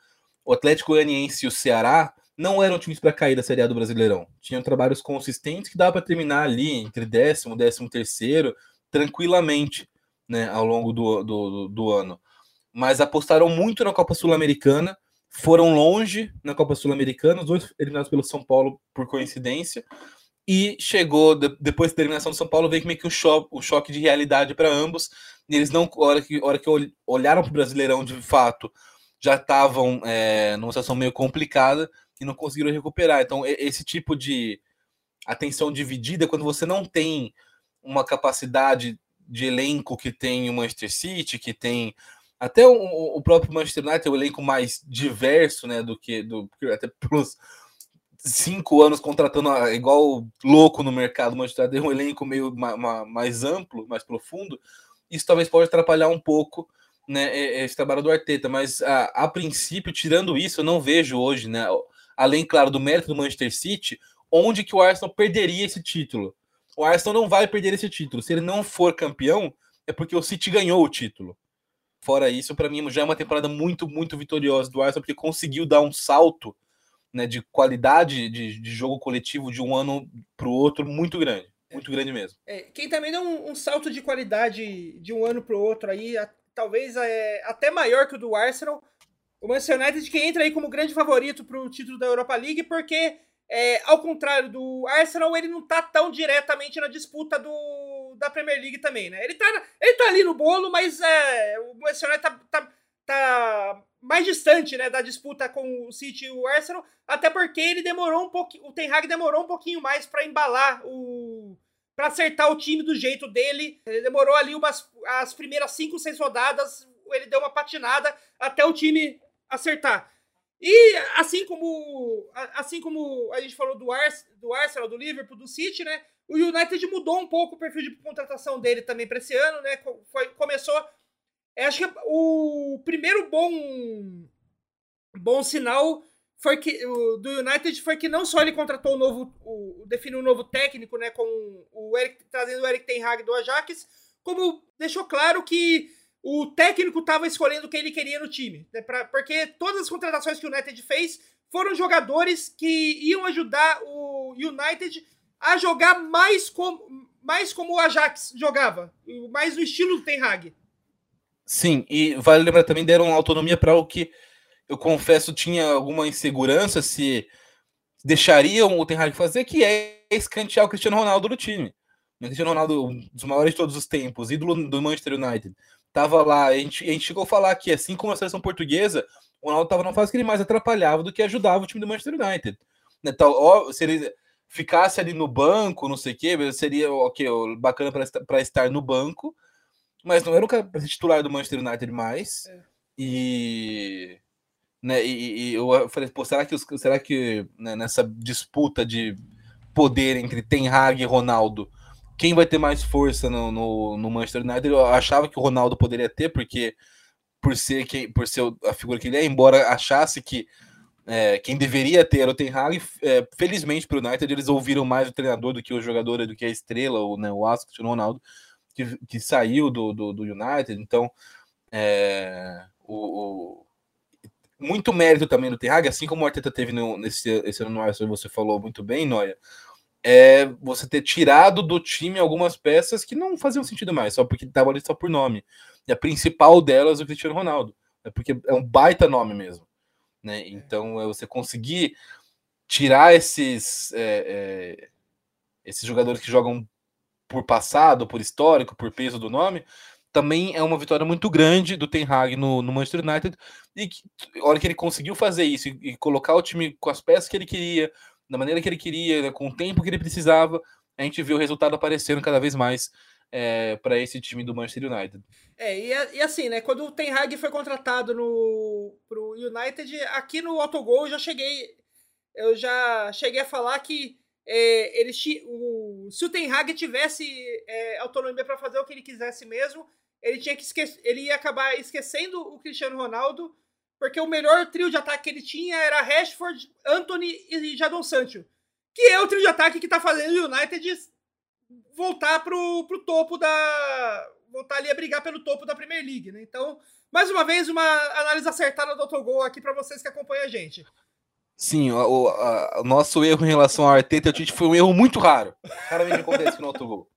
O Atlético Goianiense e o Ceará não eram times para cair da Série A do Brasileirão. Tinham trabalhos consistentes que dava para terminar ali entre décimo, décimo terceiro, tranquilamente, né, ao longo do, do, do ano. Mas apostaram muito na Copa Sul-Americana, foram longe na Copa Sul-Americana, os dois eliminados pelo São Paulo por coincidência, e chegou, depois da eliminação do São Paulo, veio meio que um choque, um choque de realidade para ambos, eles não, hora que, hora que olharam para o Brasileirão de fato, já estavam é, numa situação meio complicada, e não conseguiram recuperar. Então, esse tipo de atenção dividida, quando você não tem uma capacidade de elenco que tem o Manchester City, que tem até o, o próprio Manchester United, o elenco mais diverso, né, do que do até pelos cinco anos contratando igual louco no mercado, o Manchester United é um elenco meio ma, ma, mais amplo, mais profundo. Isso talvez pode atrapalhar um pouco né, esse trabalho do Arteta, mas a, a princípio, tirando isso, eu não vejo hoje, né, além, claro, do mérito do Manchester City, onde que o Arsenal perderia esse título. O Arsenal não vai perder esse título. Se ele não for campeão, é porque o City ganhou o título. Fora isso, para mim já é uma temporada muito, muito vitoriosa do Arsenal, porque conseguiu dar um salto né, de qualidade de, de jogo coletivo de um ano para o outro muito grande. Muito grande mesmo. É, quem também dá um, um, salto de qualidade de um ano para o outro aí, a, talvez é, até maior que o do Arsenal, o Manchester United que entra aí como grande favorito para o título da Europa League, porque, é, ao contrário do Arsenal, ele não tá tão diretamente na disputa do, da Premier League também, né? Ele tá, ele tá ali no bolo, mas é, o Manchester United tá, tá, tá mais distante né, da disputa com o City e o Arsenal, até porque ele demorou um pouquinho, o Ten Hag demorou um pouquinho mais para embalar o para acertar o time do jeito dele. Ele demorou ali umas as primeiras cinco, seis rodadas, ele deu uma patinada até o time acertar. E assim como assim como a gente falou do, Ars, do Arsenal, do Liverpool, do City, né? O United mudou um pouco o perfil de contratação dele também para esse ano, né? Foi, começou. Acho que o primeiro bom bom sinal foi que o do United foi que não só ele contratou o novo, o, definiu um novo técnico, né, com o Eric, trazendo o Eric Ten Hag do Ajax, como deixou claro que o técnico estava escolhendo quem ele queria no time. Né, pra, porque todas as contratações que o United fez foram jogadores que iam ajudar o United a jogar mais como, mais como o Ajax jogava, mais no estilo do Ten Hag. Sim, e vale lembrar também deram autonomia para o que eu confesso tinha alguma insegurança se deixariam o Ten Hag fazer, que é escantear o Cristiano Ronaldo do time. O Cristiano Ronaldo, um dos maiores de todos os tempos, ídolo do Manchester United tava lá, a gente, a gente chegou a falar que, assim como a seleção portuguesa, o Ronaldo tava numa fase que ele mais atrapalhava do que ajudava o time do Manchester United. Então, ó, se ele ficasse ali no banco, não sei o que, seria ok, bacana para estar no banco, mas não era o cara titular do Manchester United mais. É. E, né, e, e, eu falei, pô, será que, os, será que né, nessa disputa de poder entre Ten Hag e Ronaldo, quem vai ter mais força no, no, no, Manchester United. Eu achava que o Ronaldo poderia ter, porque por ser, quem, por ser a figura que ele é, embora achasse que é, quem deveria ter era o Ten Hag, é, felizmente para o United eles ouviram mais o treinador do que o jogador, do que a estrela, o, né, o Asco, o Ronaldo, que, que saiu do, do, do United. Então, é, o, o, muito mérito também do Ten Hag, assim como o Arteta teve no, nesse esse ano no Arsenal, você falou muito bem, Noia é você ter tirado do time algumas peças que não faziam sentido mais, só porque estavam ali só por nome. E a principal delas é o Cristiano Ronaldo, é porque é um baita nome mesmo. Né? É. Então, é você conseguir tirar esses, é, é, esses jogadores que jogam por passado, por histórico, por peso do nome, também é uma vitória muito grande do Ten Hag no, no Manchester United. E que, a hora que ele conseguiu fazer isso e, e colocar o time com as peças que ele queria, da maneira que ele queria, né, com o tempo que ele precisava, a gente vê o resultado aparecendo cada vez mais é, para esse time do Manchester United. É, e, e, assim, né? Quando o Ten Hag foi contratado no pro United, aqui no Autogol eu já cheguei. Eu já cheguei a falar que é, eles, o, se o Ten Hag tivesse é, autonomia para fazer o que ele quisesse mesmo, ele tinha que ele ia acabar esquecendo o Cristiano Ronaldo, porque o melhor trio de ataque que ele tinha era Rashford, Anthony e Jadon Sancho, que é o trio de ataque que está fazendo o United voltar pro, pro topo da voltar ali a brigar pelo topo da Premier League, né? Então, mais uma vez uma análise acertada do autogol aqui para vocês que acompanham a gente. Sim, o, a, o, nosso erro em relação ao Arteta e ao Tite foi um erro muito raro. Claramente acontece no autogol.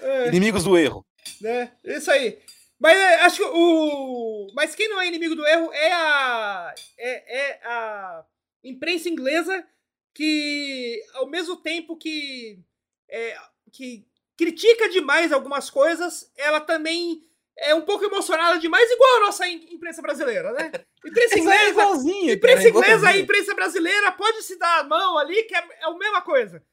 É. Inimigos do erro. Né? Isso aí. Mas é, acho que o. Mas quem não é inimigo do erro é a. É, é a imprensa inglesa que, ao mesmo tempo que. É, que critica demais algumas coisas, ela também é um pouco emocionada demais, igual a nossa imprensa brasileira, né? Imprensa inglesa. igualzinho, imprensa inglesa e imprensa brasileira pode se dar a mão ali, que é, é a mesma coisa.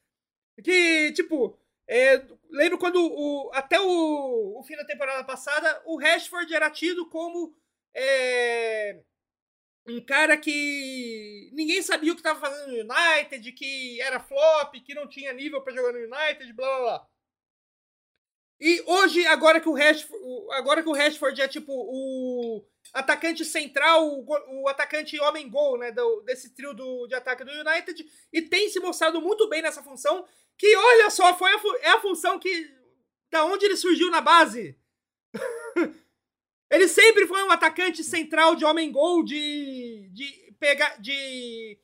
Que, tipo, é, lembro quando o, até o, o, fim da temporada passada, o Rashford era tido como é, um cara que ninguém sabia o que estava fazendo no United, que era flop, que não tinha nível para jogar no United, blá blá blá. E hoje, agora que o Rashford, agora que o Rashford é tipo o atacante central, o, o atacante homem-gol, né, do, desse trio do, de ataque do United, e tem se mostrado muito bem nessa função, que olha só, foi a, é a função que da onde ele surgiu na base. ele sempre foi um atacante central de homem-gol, de, de pegar de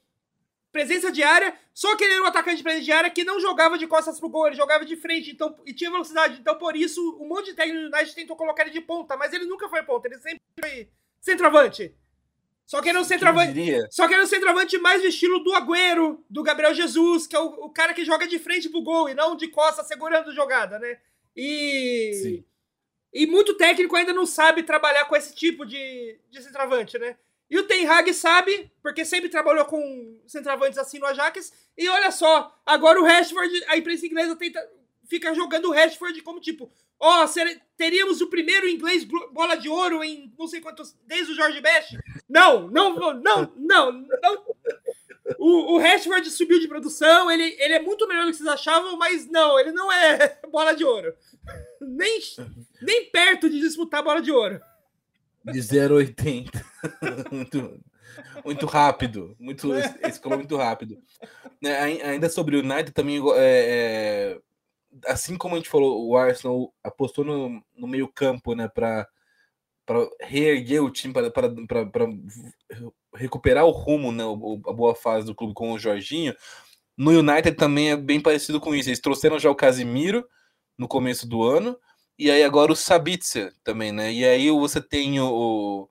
presença de área, só que ele era um atacante de presença de área que não jogava de costas pro gol, ele jogava de frente então, e tinha velocidade. Então, por isso, um monte de técnico do United tentou colocar ele de ponta, mas ele nunca foi ponta, ele sempre foi centroavante. Só que era um centroavante. Só que era um centroavante mais do estilo do Agüero, do Gabriel Jesus, que é o, o cara que joga de frente pro gol e não de costas segurando jogada, né? E. Sim. E muito técnico ainda não sabe trabalhar com esse tipo de, de centroavante, né? E o Ten Hag sabe, porque sempre trabalhou com centroavantes assim no Ajax. E olha só, agora o Rashford, a imprensa inglesa tenta, fica jogando o Rashford como tipo, ó, oh, teríamos o primeiro inglês bola de ouro em não sei quantos, desde o George Best. Não, não, não, não, não. O, o Rashford subiu de produção, ele, ele é muito melhor do que vocês achavam, mas não, ele não é bola de ouro. Nem, nem perto de disputar bola de ouro de 0,80. muito, muito rápido. Muito, escalou muito rápido. Né, ainda sobre o United também, é, é, assim como a gente falou, o Arsenal apostou no, no meio campo, né, para para reerguer o time, para recuperar o rumo, né, a boa fase do clube com o Jorginho. No United também é bem parecido com isso. Eles trouxeram já o Casimiro no começo do ano e aí agora o Sabitzer também, né? E aí você tem o,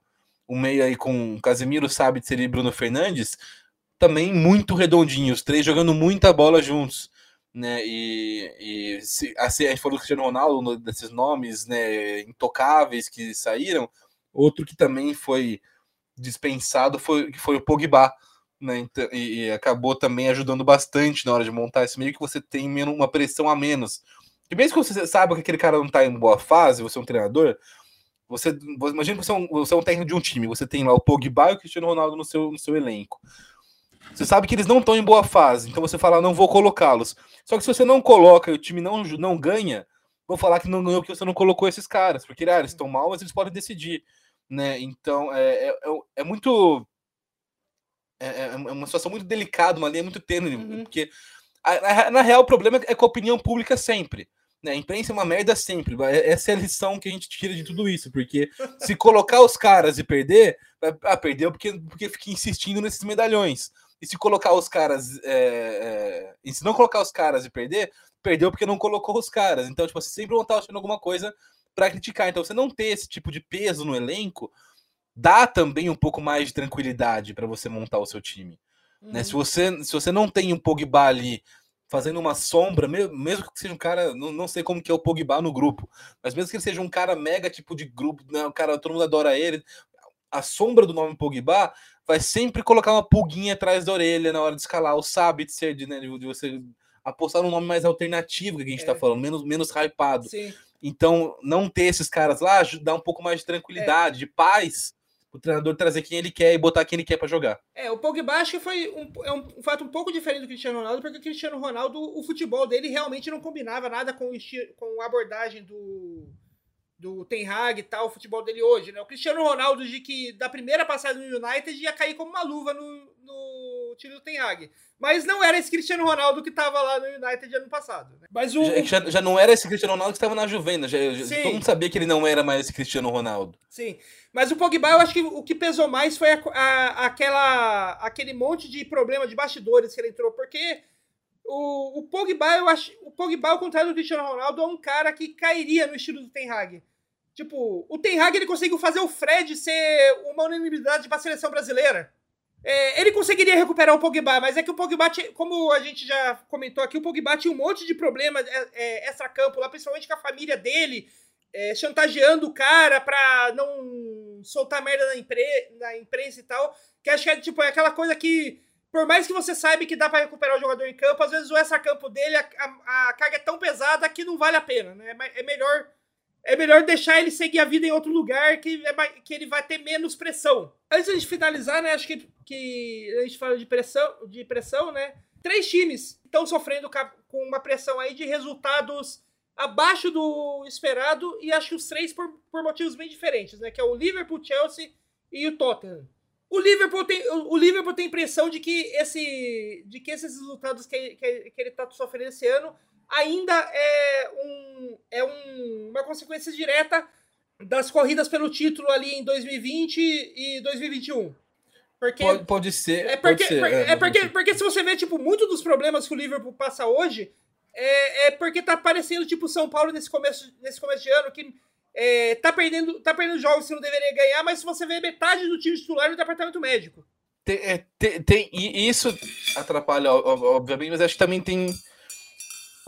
o meio aí com Casemiro, Sabitzer e Bruno Fernandes, também muito redondinhos, três jogando muita bola juntos, né? E, e se, assim, a gente falou do Cristiano Ronaldo, desses nomes, né, intocáveis que saíram, outro que também foi dispensado foi, foi o Pogba, né? Então, e, e acabou também ajudando bastante na hora de montar esse meio que você tem uma pressão a menos que mesmo que você saiba que aquele cara não tá em boa fase, você é um treinador, você, imagina que você é, um, você é um técnico de um time, você tem lá o Pogba e o Cristiano Ronaldo no seu, no seu elenco. Você sabe que eles não estão em boa fase, então você fala, não vou colocá-los. Só que se você não coloca e o time não, não ganha, vou falar que não ganhou porque você não colocou esses caras, porque ah, eles estão mal, mas eles podem decidir. Né? Então é, é, é, é muito. É, é, uma situação muito delicada, uma linha muito tênue, uhum. porque a, a, na real o problema é com a opinião pública sempre. Né? A imprensa é uma merda sempre. Essa é a lição que a gente tira de tudo isso, porque se colocar os caras e perder, ah, perdeu porque, porque fica insistindo nesses medalhões. E se colocar os caras. É, é, e se não colocar os caras e perder, perdeu porque não colocou os caras. Então, tipo, você sempre vão estar achando alguma coisa para criticar. Então, você não ter esse tipo de peso no elenco dá também um pouco mais de tranquilidade para você montar o seu time. Uhum. Né? Se, você, se você não tem um Pogba ali fazendo uma sombra, mesmo que seja um cara, não, não sei como que é o Pogba no grupo, mas mesmo que ele seja um cara mega tipo de grupo, né, o cara, todo mundo adora ele, a sombra do nome Pogba vai sempre colocar uma pulguinha atrás da orelha na hora de escalar o Sabitzer, de, né, de você apostar num nome mais alternativo que a gente está é. falando, menos, menos hypado. Sim. Então, não ter esses caras lá dá um pouco mais de tranquilidade, é. de paz, o treinador trazer quem ele quer e botar quem ele quer para jogar. É, o Pogba acho que foi um, é um fato um pouco diferente do Cristiano Ronaldo, porque o Cristiano Ronaldo, o futebol dele realmente não combinava nada com, com a abordagem do, do Ten Hag e tal, o futebol dele hoje, né? O Cristiano Ronaldo, de que da primeira passagem no United ia cair como uma luva no, no time do Ten Hag. Mas não era esse Cristiano Ronaldo que estava lá no United ano passado. Né? Mas o... já, já, não era esse Cristiano Ronaldo que estava na Juventus. Já, já, todo mundo sabia que ele não era mais esse Cristiano Ronaldo. Sim. Mas o Pogba, eu acho que o que pesou mais foi a, a, aquela, aquele monte de problema de bastidores que ele entrou. Porque o, o Pogba, eu acho. O Pogba, ao contrário do Cristiano Ronaldo, é um cara que cairia no estilo do Ten Hag. Tipo, o Ten Hag ele conseguiu fazer o Fred ser uma unanimidade para a seleção brasileira. É, ele conseguiria recuperar o Pogba, mas é que o Pogba, como a gente já comentou aqui, o Pogba tinha um monte de problemas é, é, extra-campo lá, principalmente com a família dele, é, chantageando o cara pra não soltar merda na, impre na imprensa e tal. Que acho que é, tipo, é aquela coisa que, por mais que você saiba que dá para recuperar o jogador em campo, às vezes o extra-campo dele, a, a, a, carga é tão pesada que não vale a pena, né? É melhor é melhor deixar ele seguir a vida em outro lugar que, é, que ele vai ter menos pressão. Antes de finalizar, né? Acho que, que a gente fala de pressão, de pressão, né? Três times estão sofrendo com uma pressão aí de resultados abaixo do esperado e acho que os três por, por motivos bem diferentes, né? Que é o Liverpool, Chelsea e o Tottenham. O Liverpool tem, o Liverpool tem a impressão de que, esse, de que esses resultados que, que, que ele está sofrendo esse ano ainda é, um, é um, uma consequência direta das corridas pelo título ali em 2020 e 2021. Porque, pode, pode ser. É porque, pode ser, é, é porque, porque se você vê, tipo, muito dos problemas que o Liverpool passa hoje é, é porque tá parecendo, tipo, São Paulo nesse começo, nesse começo de ano, que é, tá, perdendo, tá perdendo jogos que não deveria ganhar, mas se você vê metade do time titular no departamento médico. Tem, é, tem, tem, e isso atrapalha, obviamente, mas acho que também tem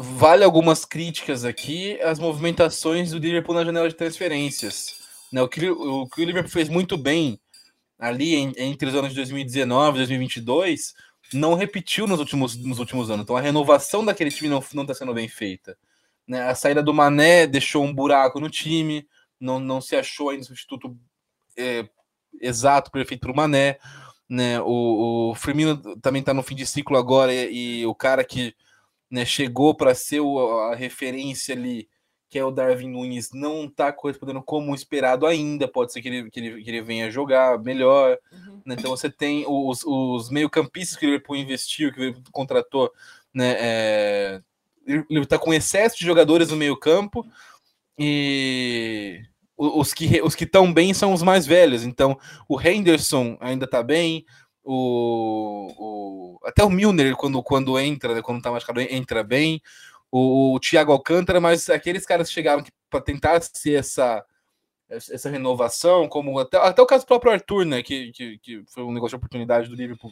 vale algumas críticas aqui as movimentações do Liverpool na janela de transferências. Né, o, que, o que o Liverpool fez muito bem ali em, entre os anos de 2019 e 2022 não repetiu nos últimos, nos últimos anos. Então a renovação daquele time não está sendo bem feita. Né, a saída do Mané deixou um buraco no time, não, não se achou ainda substituto é, exato, perfeito para o Mané. Né, o, o Firmino também está no fim de ciclo agora e, e o cara que né, chegou para ser o, a referência ali, que é o Darwin Nunes, não está correspondendo como esperado ainda. Pode ser que ele, que ele, que ele venha jogar melhor. Uhum. Né? Então você tem os, os meio-campistas que o Liverpool investiu, que o Liverpool contratou, né? É, ele está com excesso de jogadores no meio-campo e os que os que estão bem são os mais velhos. Então o Henderson ainda está bem, o, o, até o Milner, quando, quando entra, né, quando tá machucado, entra bem. O, o Thiago Alcântara, mas aqueles caras que chegaram para tentar ser essa, essa renovação, como até, até o caso do próprio Arthur, né, que, que, que foi um negócio de oportunidade do Liverpool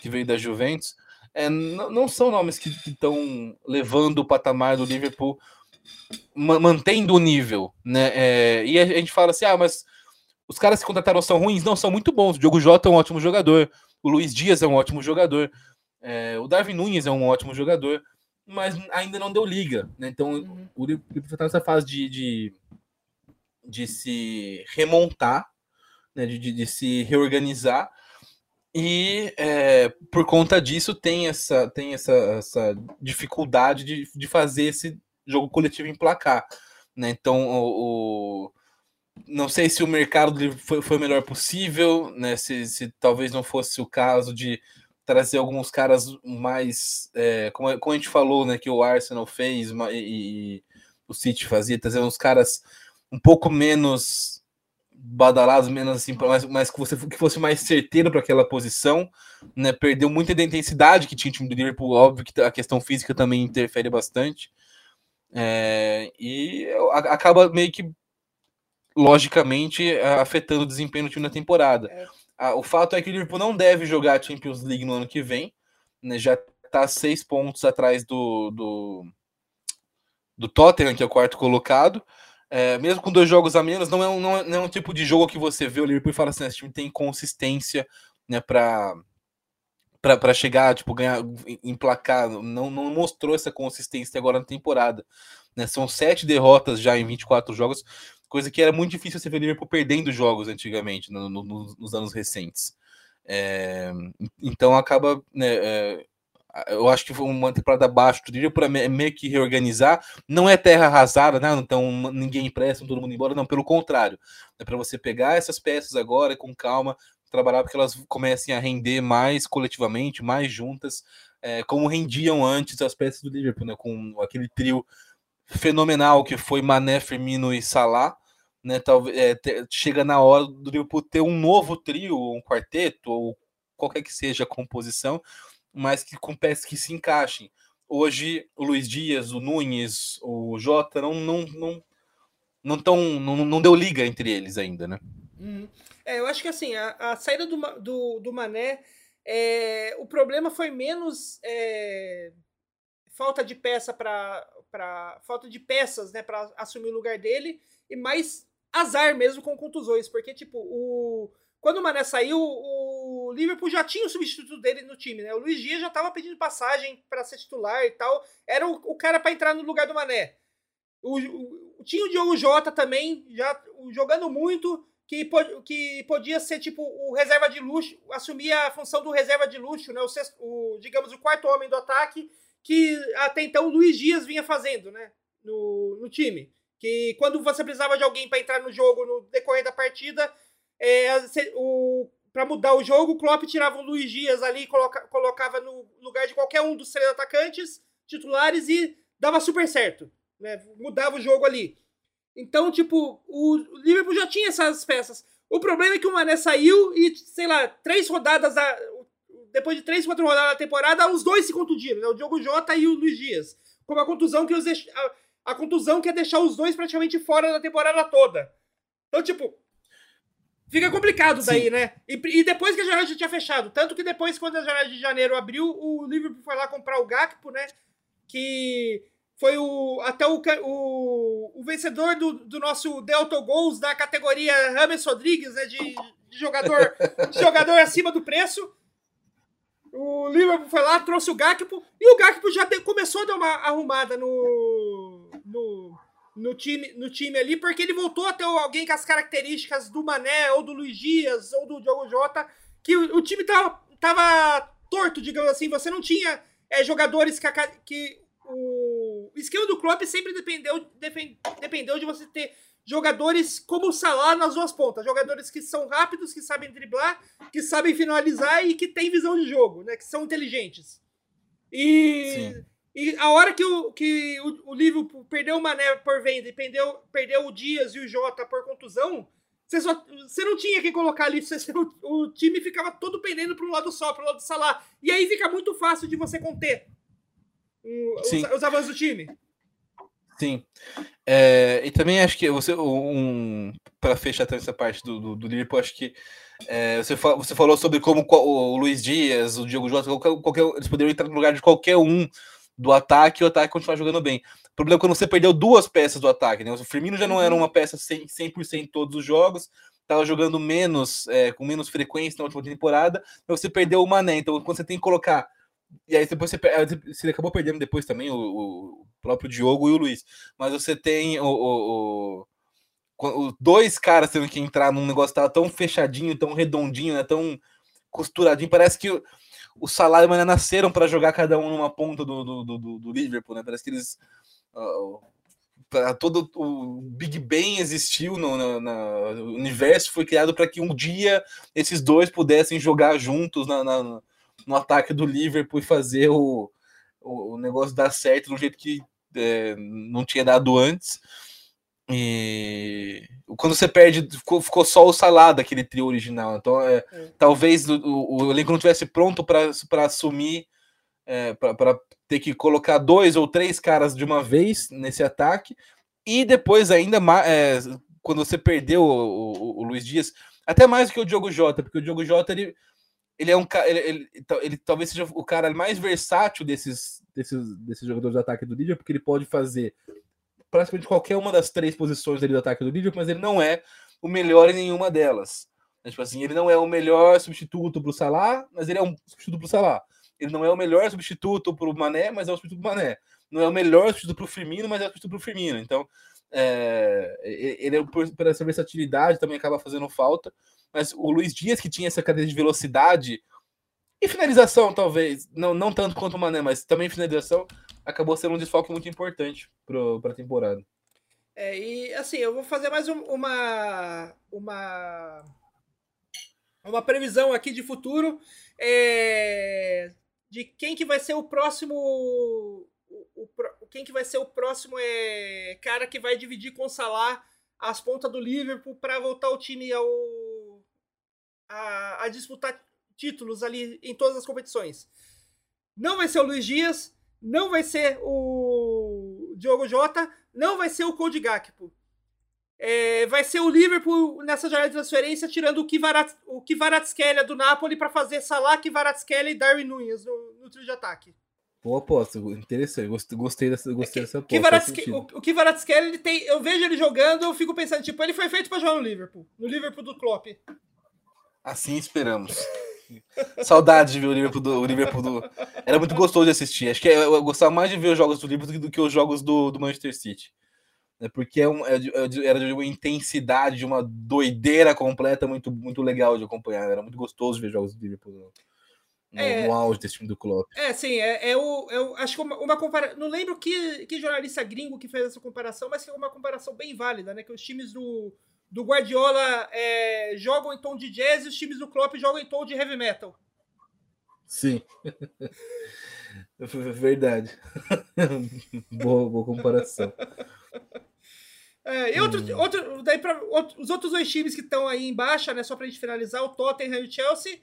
que veio da Juventus, é, não, não são nomes que estão levando o patamar do Liverpool, mantendo o nível, né? É, e a gente fala assim, ah, mas os caras que contrataram são ruins? Não, são muito bons. O Diogo Jota é um ótimo jogador. O Luiz Dias é um ótimo jogador. É, o Darwin Nunes é um ótimo jogador. Mas ainda não deu liga. Né? Então, uhum. o Liverpool está nessa fase de, de, de se remontar, né? de, de, de se reorganizar. E é, por conta disso tem essa, tem essa, essa dificuldade de, de fazer esse jogo coletivo emplacar. Né? Então, o, o não sei se o mercado foi, foi o melhor possível, né? Se, se, talvez não fosse o caso de trazer alguns caras mais, é, como, como, a gente falou, né? Que o Arsenal fez e, e o City fazia, trazer uns caras um pouco menos badalados, menos assim, mas, mas que, você, que fosse mais certeiro para aquela posição, né? Perdeu muita da intensidade que tinha o time do Liverpool, óbvio que a questão física também interfere bastante. É, e acaba meio que logicamente eh, afetando o desempenho do time na temporada. É. O fato é que o Liverpool não deve jogar a Champions League no ano que vem, né? já está seis pontos atrás do, do, do Tottenham, que é o quarto colocado. é, mesmo com dois jogos a menos, não é, um, não, é, não é um tipo de jogo que você vê o Liverpool e fala assim, esse time tem consistência né, para para chegar, tipo, ganhar, emplacar, não, não mostrou essa consistência agora na temporada. Né? São sete derrotas já em 24 jogos, coisa que era muito difícil você ver o Liverpool perdendo jogos antigamente, no, no, nos anos recentes. É, então acaba, né, é, eu acho que foi uma temporada abaixo do Liverpool para meio que reorganizar. Não é terra arrasada, né? Então ninguém empresta, todo mundo embora, não, pelo contrário. É para você pegar essas peças agora com calma, trabalhar para que elas comecem a render mais coletivamente, mais juntas, é, como rendiam antes as peças do Liverpool, né? Com aquele trio fenomenal que foi Mané, Firmino e Salah. Né, talvez é, chega na hora do Liverpool ter um novo trio, um quarteto, ou qualquer que seja a composição, mas que com peças que se encaixem. Hoje, o Luiz Dias, o Nunes, o Jota não não não não, tão, não, não deu liga entre eles ainda, né? Uhum. É, eu acho que assim, a, a saída do, do, do Mané, é, o problema foi menos é, falta de peça para falta de peças, né, para assumir o lugar dele e mais azar mesmo com contusões, porque tipo, o quando o Mané saiu, o Liverpool já tinha o substituto dele no time, né? O Luiz Dias já estava pedindo passagem para ser titular e tal. Era o, o cara para entrar no lugar do Mané. O, o, tinha o Diogo Jota também, já jogando muito, que, que podia ser tipo o reserva de luxo, assumir a função do reserva de luxo, né? O, sexto, o digamos o quarto homem do ataque, que até então o Luiz Dias vinha fazendo, né? No, no time. Que quando você precisava de alguém para entrar no jogo no decorrer da partida, é, para mudar o jogo, o Klopp tirava o Luiz Dias ali, coloca, colocava no lugar de qualquer um dos três atacantes titulares e dava super certo. Né? Mudava o jogo ali. Então, tipo, o Liverpool já tinha essas peças. O problema é que o Mané saiu e, sei lá, três rodadas, a, depois de três, quatro rodadas da temporada, os dois se contundiram, né? O Diogo Jota e o Luiz Dias. Com uma contusão que os a, contusão quer deixar os dois praticamente fora da temporada toda. Então, tipo, Fica complicado daí, Sim. né? E, e, depois que a janela já tinha fechado. Tanto que depois, quando a janela de janeiro abriu, o Liverpool foi lá comprar o Gakpo, né? Que foi o até o, o, o vencedor do, do nosso Delta Goals da categoria Rames Rodrigues, né? De, de jogador, de jogador acima do preço. O Liverpool foi lá, trouxe o Gakpo. E o Gakpo já de, começou a dar uma arrumada no, no time, no time ali, porque ele voltou a ter alguém com as características do Mané, ou do Luiz Dias, ou do Diogo Jota, que o, o time tava, tava torto, digamos assim. Você não tinha é, jogadores que, que o, esquema do Klopp sempre dependeu, dependeu de você ter jogadores como o Salah nas duas pontas. Jogadores que são rápidos, que sabem driblar, que sabem finalizar e que têm visão de jogo, né? Que são inteligentes. E Sim. E a hora que o, que o, o Liverpool perdeu o Mané por venda e perdeu, perdeu o Dias e o Jota por contusão, você, só, você não tinha que colocar ali, você, o, o, time ficava todo pendendo para um lado só, para o lado do Salah. E aí fica muito fácil de você conter os, os avanços do time. Sim. É, e também acho que você, um, para fechar essa parte do, do, do Liverpool, acho que é, você, você falou sobre como o Luiz Dias, o Diogo Jota, qualquer, qualquer, eles poderiam entrar no lugar de qualquer um do ataque e o ataque continuar jogando bem. O problema é quando você perdeu duas peças do ataque, né? O Firmino já não era uhum. uma peça 100%, 100 em todos os jogos, estava jogando menos, é, com menos frequência na última temporada, então você perdeu o Mané. Então, quando você tem que colocar. E aí depois você, você acabou perdendo depois também o, o próprio Diogo e o Luiz. Mas você tem o, o, o dois caras tendo que entrar num negócio que tava tão fechadinho, tão redondinho, né? Tão costuradinho. Parece que o Salah Mané nasceram para jogar cada um numa ponta do, do, do, do Liverpool, né? Parece que eles. Uh, todo o Big Bang existiu no, no, no universo, foi criado para que um dia esses dois pudessem jogar juntos na, na, no ataque do Liverpool e fazer o, o, o negócio dar certo do jeito que é, não tinha dado antes. E quando você perde, ficou, ficou só o Salah daquele trio original. Então, é, é. talvez o, o, o, elenco não tivesse pronto para assumir, é, para ter que colocar dois ou três caras de uma vez nesse ataque. E depois, ainda é, quando você perdeu o, o, Luiz Dias, até mais do que o Diogo Jota, porque o Diogo Jota ele, ele é um ele, ele, ele, ele talvez seja o cara mais versátil desses, desses, desses jogadores de ataque do Liverpool, porque ele pode fazer praticamente qualquer uma das três posições ali do ataque do Liverpool, mas ele não é o melhor em nenhuma delas. Tipo assim, ele não é o melhor substituto para o Salah, mas ele é um substituto para o Salah. Ele não é o melhor substituto para o Mané, mas é o substituto para o Mané. Não é o melhor substituto para o Firmino, mas é o substituto para o Firmino. Então, é, ele é, por essa versatilidade também acaba fazendo falta. Mas o Luiz Dias, que tinha essa cadeia de velocidade e finalização, talvez, não, não tanto quanto o Mané, mas também finalização, acabou sendo um desfalque muito importante para a temporada. É, e assim, eu vou fazer mais um, uma, uma, uma previsão aqui de futuro é, de quem que vai ser o próximo. O, o, quem que vai ser o próximo é, cara que vai dividir com o Salah as pontas do Liverpool para voltar o time ao, a, a disputar títulos ali em todas as competições. Não vai ser o Luiz Dias, não vai ser o Diogo Jota, não vai ser o Cody Gakpo. É, vai ser o Liverpool nessa jornada de transferência tirando o Kvaratskhelia do Napoli para fazer Salah, Kvaratskhelia e Darwin Nunes no, no trio de ataque. Boa aposta, interessante. Gostei, gostei dessa, gostei é dessa aposta. o, o Kvaratskhelia, ele tem, eu vejo ele jogando, eu fico pensando, tipo, ele foi feito para jogar no Liverpool, no Liverpool do Klopp. Assim esperamos. Saudade de ver o Liverpool do, o Liverpool do. Era muito gostoso de assistir. Acho que eu gostava mais de ver os jogos do Liverpool do que os jogos do, do Manchester City. É porque é um, é é era de uma intensidade, de uma doideira completa muito, muito legal de acompanhar. Era muito gostoso ver jogos do Liverpool no, é, no auge desse time do clube. É, sim, é, é, o, é o, acho que uma, uma comparação. Não lembro que, que jornalista gringo que fez essa comparação, mas é uma comparação bem válida, né? Que os times do, do Guardiola é, jogam em tom de jazz e os times do Klopp jogam em tom de heavy metal. Sim. Verdade. boa, boa comparação. É, e outro, hum. outro, daí pra, outro, os outros dois times que estão aí embaixo, né? Só pra gente finalizar, o Tottenham e o Chelsea.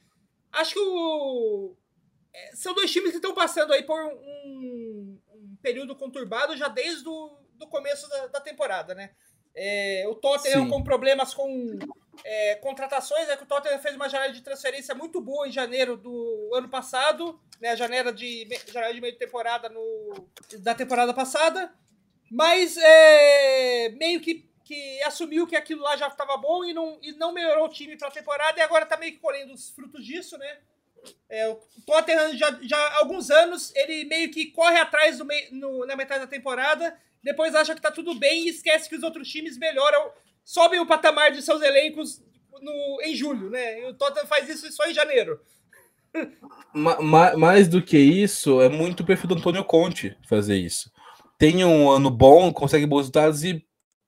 Acho que o. É, são dois times que estão passando aí por um, um, período conturbado já desde o do começo da, da temporada, né? É, o Tottenham Sim. com problemas com é, contratações, é que o Tottenham fez uma janela de transferência muito boa em janeiro do ano passado, né, a janela de, janela de meio de temporada no, da temporada passada, mas é, meio que, que assumiu que aquilo lá já estava bom e não, e não melhorou o time para a temporada e agora está meio que colhendo os frutos disso, né? É, o Tottenham já, já há alguns anos ele meio que corre atrás do meio, no, na metade da temporada depois acha que tá tudo bem e esquece que os outros times melhoram, sobem o patamar de seus elencos no, em julho, né? E o Tottenham faz isso só em janeiro. Ma, ma, mais do que isso, é muito o perfil do Antônio Conte fazer isso. Tem um ano bom, consegue bons resultados e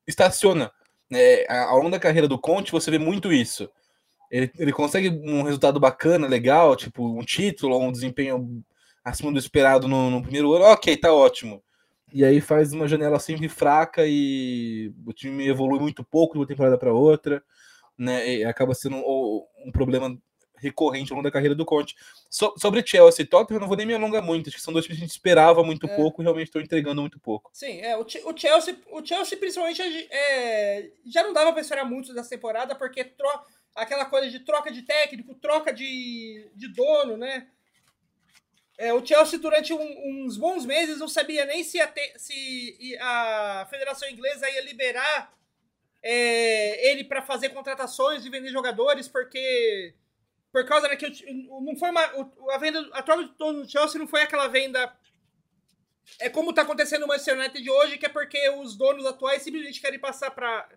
estaciona. É, ao longo da carreira do Conte, você vê muito isso. Ele, ele consegue um resultado bacana, legal, tipo um título, um desempenho acima do esperado no, no primeiro ano, ok, tá ótimo e aí faz uma janela sempre fraca e o time evolui muito pouco de uma temporada para outra, né? E acaba sendo um, um, problema recorrente ao longo da carreira do Conte. So, sobre Chelsea e Tottenham, eu não vou nem me alongar muito, acho que são dois times que a gente esperava muito é. pouco e realmente estão entregando muito pouco. Sim, é, o, o, Chelsea, o Chelsea principalmente é, já não dava para esperar muito dessa temporada, porque tro, aquela coisa de troca de técnico, troca de, de dono, né? É, o Chelsea, durante um, uns bons meses, não sabia nem se, a, se a Federação Inglesa ia liberar é, ele para fazer contratações e vender jogadores, porque por causa da que não foi uma, a venda, a troca de do Chelsea não foi aquela venda é como está acontecendo no Manchester United hoje, que é porque os donos atuais simplesmente querem passar para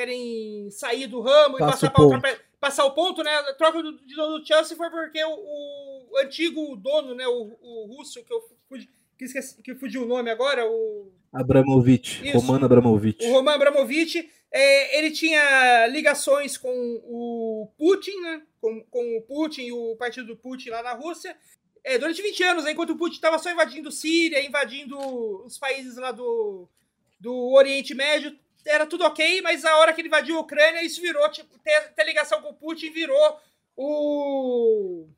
querem sair do ramo Passa e passar outra passar o ponto, né? A troca do, de dono do Chelsea foi porque o, o antigo dono, né? O, o russo, que eu fui, que, esqueci, que fugiu o nome agora, o. Abramovich, Isso, Roman Abramovich. O Roman Abramovich, é, ele tinha ligações com o Putin, né? Com, com o Putin e o partido do Putin lá na Rússia. É, durante 20 anos, né, enquanto o Putin estava só invadindo Síria, invadindo os países lá do, do Oriente Médio, era tudo ok, mas a hora que ele invadiu a Ucrânia, isso virou, tipo, ter, ter ligação com o Putin virou o,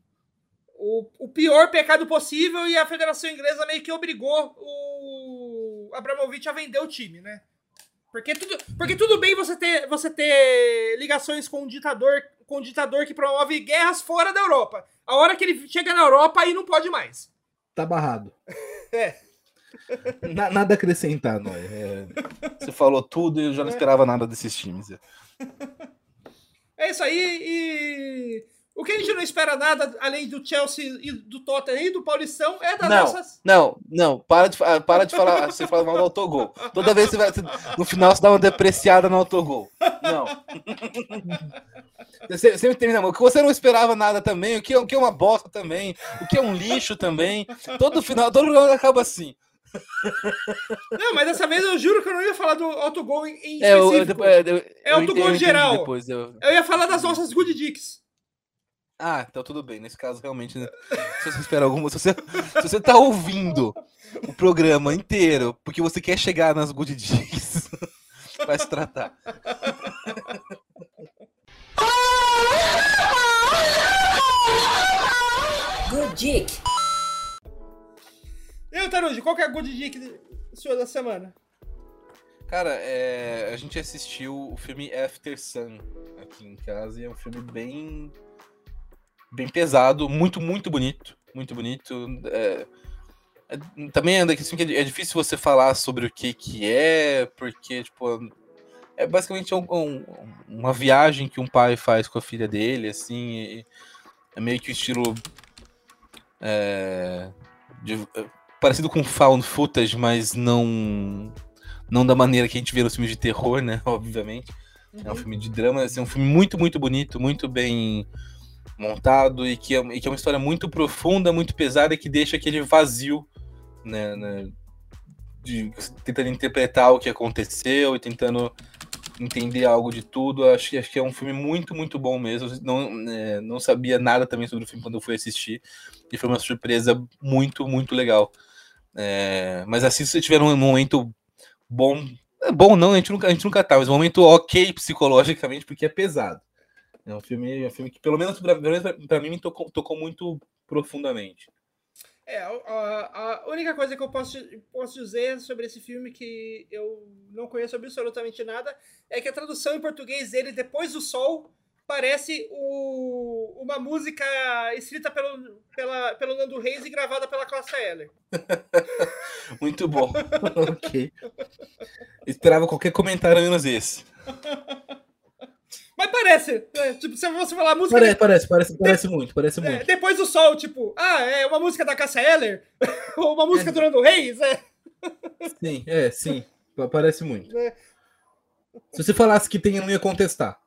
o, o pior pecado possível e a Federação Inglesa meio que obrigou o Abramovich a vender o time, né? Porque tudo, porque tudo bem você ter, você ter ligações com um ditador, com um ditador que promove guerras fora da Europa. A hora que ele chega na Europa, aí não pode mais. Tá barrado. é. Na, nada a acrescentar, não. É, você falou tudo e eu já não esperava nada desses times. É isso aí e o que a gente não espera nada, além do Chelsea e do Tottenham e do Paulistão, é das não, nossas. Não, não, para de, para de falar, você fala mal do autogol. Toda vez você vai. No final você dá uma depreciada no autogol. Não. Você sempre termina, o que você não esperava nada também, o que, é, o que é uma bosta também, o que é um lixo também. Todo final, todo programa acaba assim. Não, mas dessa vez eu juro que eu não ia falar do autogol em, em é, específico. É, eu, eu, eu, é autogol geral. Depois, eu... eu ia falar das nossas good dicks. Ah, então tudo bem. Nesse caso, realmente, né? se você espera alguma. Se você, se você tá ouvindo o programa inteiro porque você quer chegar nas good dicks, vai se tratar. Good dick. E o Taruji, qual que é a good dick sua da semana? Cara, é, a gente assistiu o filme After Sun aqui em casa e é um filme bem bem pesado, muito, muito bonito. Muito bonito. É, é, também é, assim, é difícil você falar sobre o que, que é, porque, tipo, é basicamente um, um, uma viagem que um pai faz com a filha dele, assim, é meio que o estilo. É, de, parecido com found footage, mas não não da maneira que a gente vê nos filmes de terror, né? Obviamente. Uhum. É um uhum. filme de drama, assim, é um filme muito, muito bonito, muito bem montado e que, é, e que é uma história muito profunda, muito pesada que deixa aquele vazio, né, né de, tentando interpretar o que aconteceu e tentando entender algo de tudo. Acho, acho que é um filme muito, muito bom mesmo. Não, é, não sabia nada também sobre o filme quando eu fui assistir e foi uma surpresa muito, muito legal. É, mas assim, se tiver um momento bom, é bom não, a gente nunca, a gente nunca tá, mas um momento ok psicologicamente, porque é pesado. É um filme, é um filme que, pelo menos para mim, me tocou, tocou muito profundamente. É, a, a, única coisa que eu posso, posso dizer sobre esse filme que eu não conheço absolutamente nada é que a tradução em português dele, Depois do Sol, parece o, uma música escrita pelo, pela, pelo Nando Reis e gravada pela Cássia Eller. Muito bom. ok. Esperava qualquer comentário menos esse. Mas parece. É, tipo, se você falar música. Parece, de... parece, parece, parece de... muito, parece é, muito. depois do sol, tipo, ah, é uma música da Cassia Eller? Ou uma música é. do Nando Reis? É. Sim, é, sim. Parece muito. É. Se você falasse que tem, eu não ia contestar.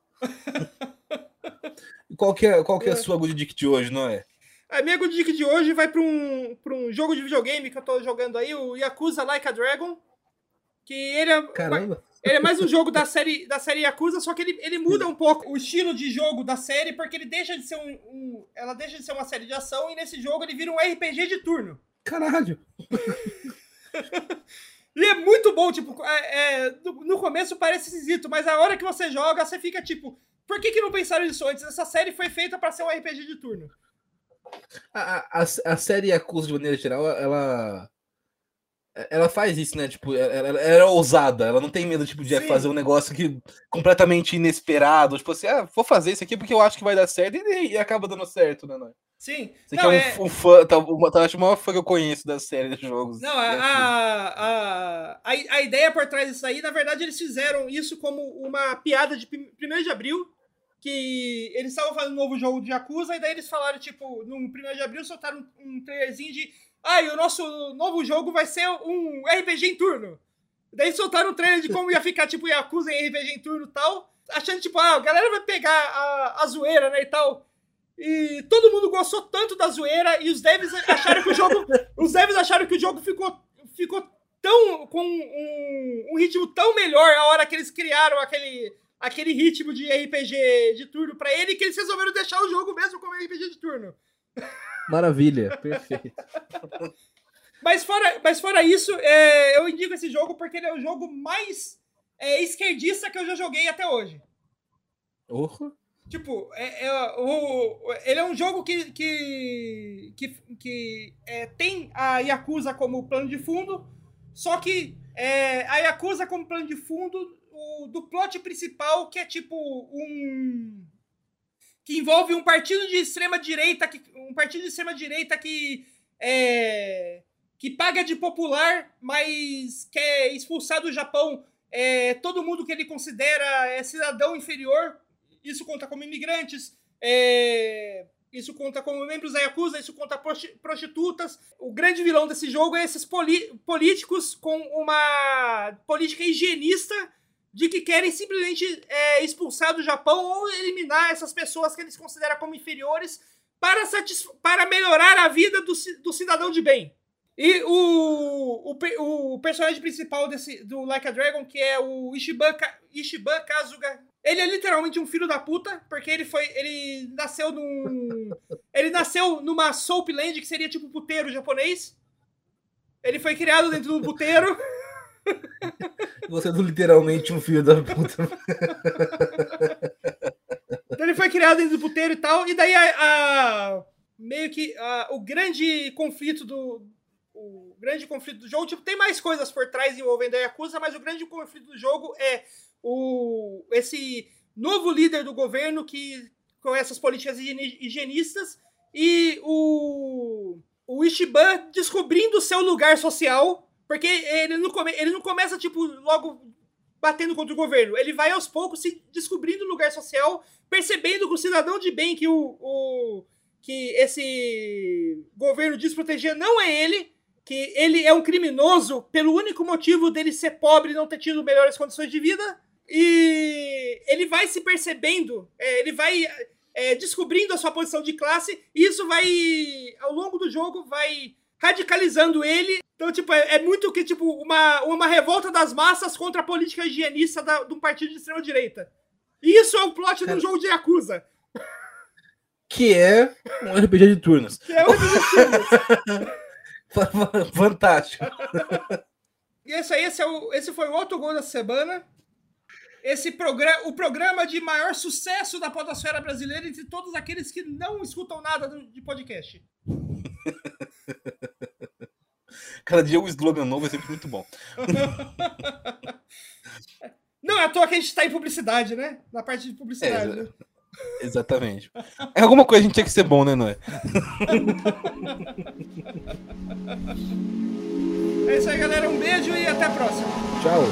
Qual que é, qual que é a é. sua good dick de hoje, não é? A minha good dick de hoje vai para um, pra um jogo de videogame que eu tô jogando aí, o Yakuza Like a Dragon. Que ele é. Caramba! Ele é mais um jogo da série, da série Yakuza, só que ele, ele muda um pouco o estilo de jogo da série, porque ele deixa de ser um, um, Ela deixa de ser uma série de ação e nesse jogo ele vira um RPG de turno. Caralho! e é muito bom, tipo, é, é, no, no, começo parece esquisito, mas a hora que você joga, você fica tipo. Por que, que não pensaram nisso antes? Essa série foi feita para ser um RPG de turno. A, a, a série Yakuza, de maneira geral, ela ela faz isso, né? Tipo, ela, ela, é ousada, ela não tem medo, tipo, de Sim. fazer um negócio que completamente inesperado. Tipo assim, ah, vou fazer isso aqui porque eu acho que vai dar certo e, e acaba dando certo, né? Não? Sim. Você não, é um, um fã, tá, uma, tá, acho o maior fã que eu conheço da série de jogos. Não, a, a, a, a, ideia por trás disso aí, na verdade, eles fizeram isso como uma piada de 1 de abril. Que eles estavam fazendo um novo jogo de Yakuza, e daí eles falaram, tipo, no 1 de abril soltaram um, trailerzinho de ah, e o nosso novo jogo vai ser um RPG em turno. Daí soltaram um trailer de como ia ficar, tipo, Yakuza em RPG em turno e tal. Achando, tipo, ah, a galera vai pegar a, a zoeira, né, e tal. E todo mundo gostou tanto da zoeira e os devs acharam que o jogo. os devs acharam que o jogo ficou, ficou tão. com um, um ritmo tão melhor a hora que eles criaram aquele, aquele ritmo de RPG de turno para ele que eles resolveram deixar o jogo mesmo como RPG de turno. Maravilha, perfeito. mas, fora, mas fora isso, é, eu indico esse jogo porque ele é o jogo mais é, esquerdista que eu já joguei até hoje. Tipo, é, é, o, ele é um jogo que, que, que, que é, tem a Yakuza como plano de fundo, só que é, a Yakuza como plano de fundo o, do plot principal, que é tipo um que envolve um partido de extrema direita, que, um partido de extrema direita que é, que paga de popular, mas quer expulsar do Japão é, todo mundo que ele considera é, cidadão inferior. Isso conta como imigrantes, é, isso conta como membros da Yakuza, isso conta prostitutas. O grande vilão desse jogo é esses políticos com uma política higienista de que querem simplesmente é, expulsar do Japão ou eliminar essas pessoas que eles consideram como inferiores para, para melhorar a vida do, do cidadão de bem. E o, o, o personagem principal desse, do Like a Dragon, que é o Ishiban, Ishiban Kazuga, ele é literalmente um filho da puta, porque ele foi. Ele nasceu num. ele nasceu numa soap land, que seria tipo puteiro japonês. Ele foi criado dentro do puteiro. Você é literalmente um filho da puta. Então ele foi criado dentro do puteiro e tal. E daí a, a meio que a, o grande conflito do, o grande conflito do jogo. Tipo, tem mais coisas por trás envolvendo a Yakuza, mas o grande conflito do jogo é o, esse novo líder do governo que com essas políticas higienistas e o, o Ishiban descobrindo o seu lugar social, porque ele não, come, ele não começa, tipo, logo batendo contra o governo. Ele vai aos poucos se descobrindo o lugar social, percebendo que o cidadão de bem que o, o que esse governo diz proteger não é ele, que ele é um criminoso pelo único motivo dele ser pobre e não ter tido melhores condições de vida. E ele vai se percebendo, é, ele vai é, descobrindo a sua posição de classe, e isso vai, ao longo do jogo, vai radicalizando ele. Então, tipo, é, é muito que, tipo, uma, uma revolta das massas contra a política higienista da, de um partido de extrema-direita. Isso é o plot do jogo de Yakuza. Que é um RPG de turnos. Que é um RPG de turnos. Fantástico. E esse aí, esse, é o, esse foi o outro gol da semana. Esse programa, o programa de maior sucesso da podosfera brasileira entre todos aqueles que não escutam nada de podcast. Cada dia um slogan novo é sempre muito bom. Não, é à toa que a gente está em publicidade, né? Na parte de publicidade. É, né? Exatamente. É alguma coisa a gente tinha que ser bom, né, Noé? É isso aí, galera. Um beijo e até a próxima. Tchau.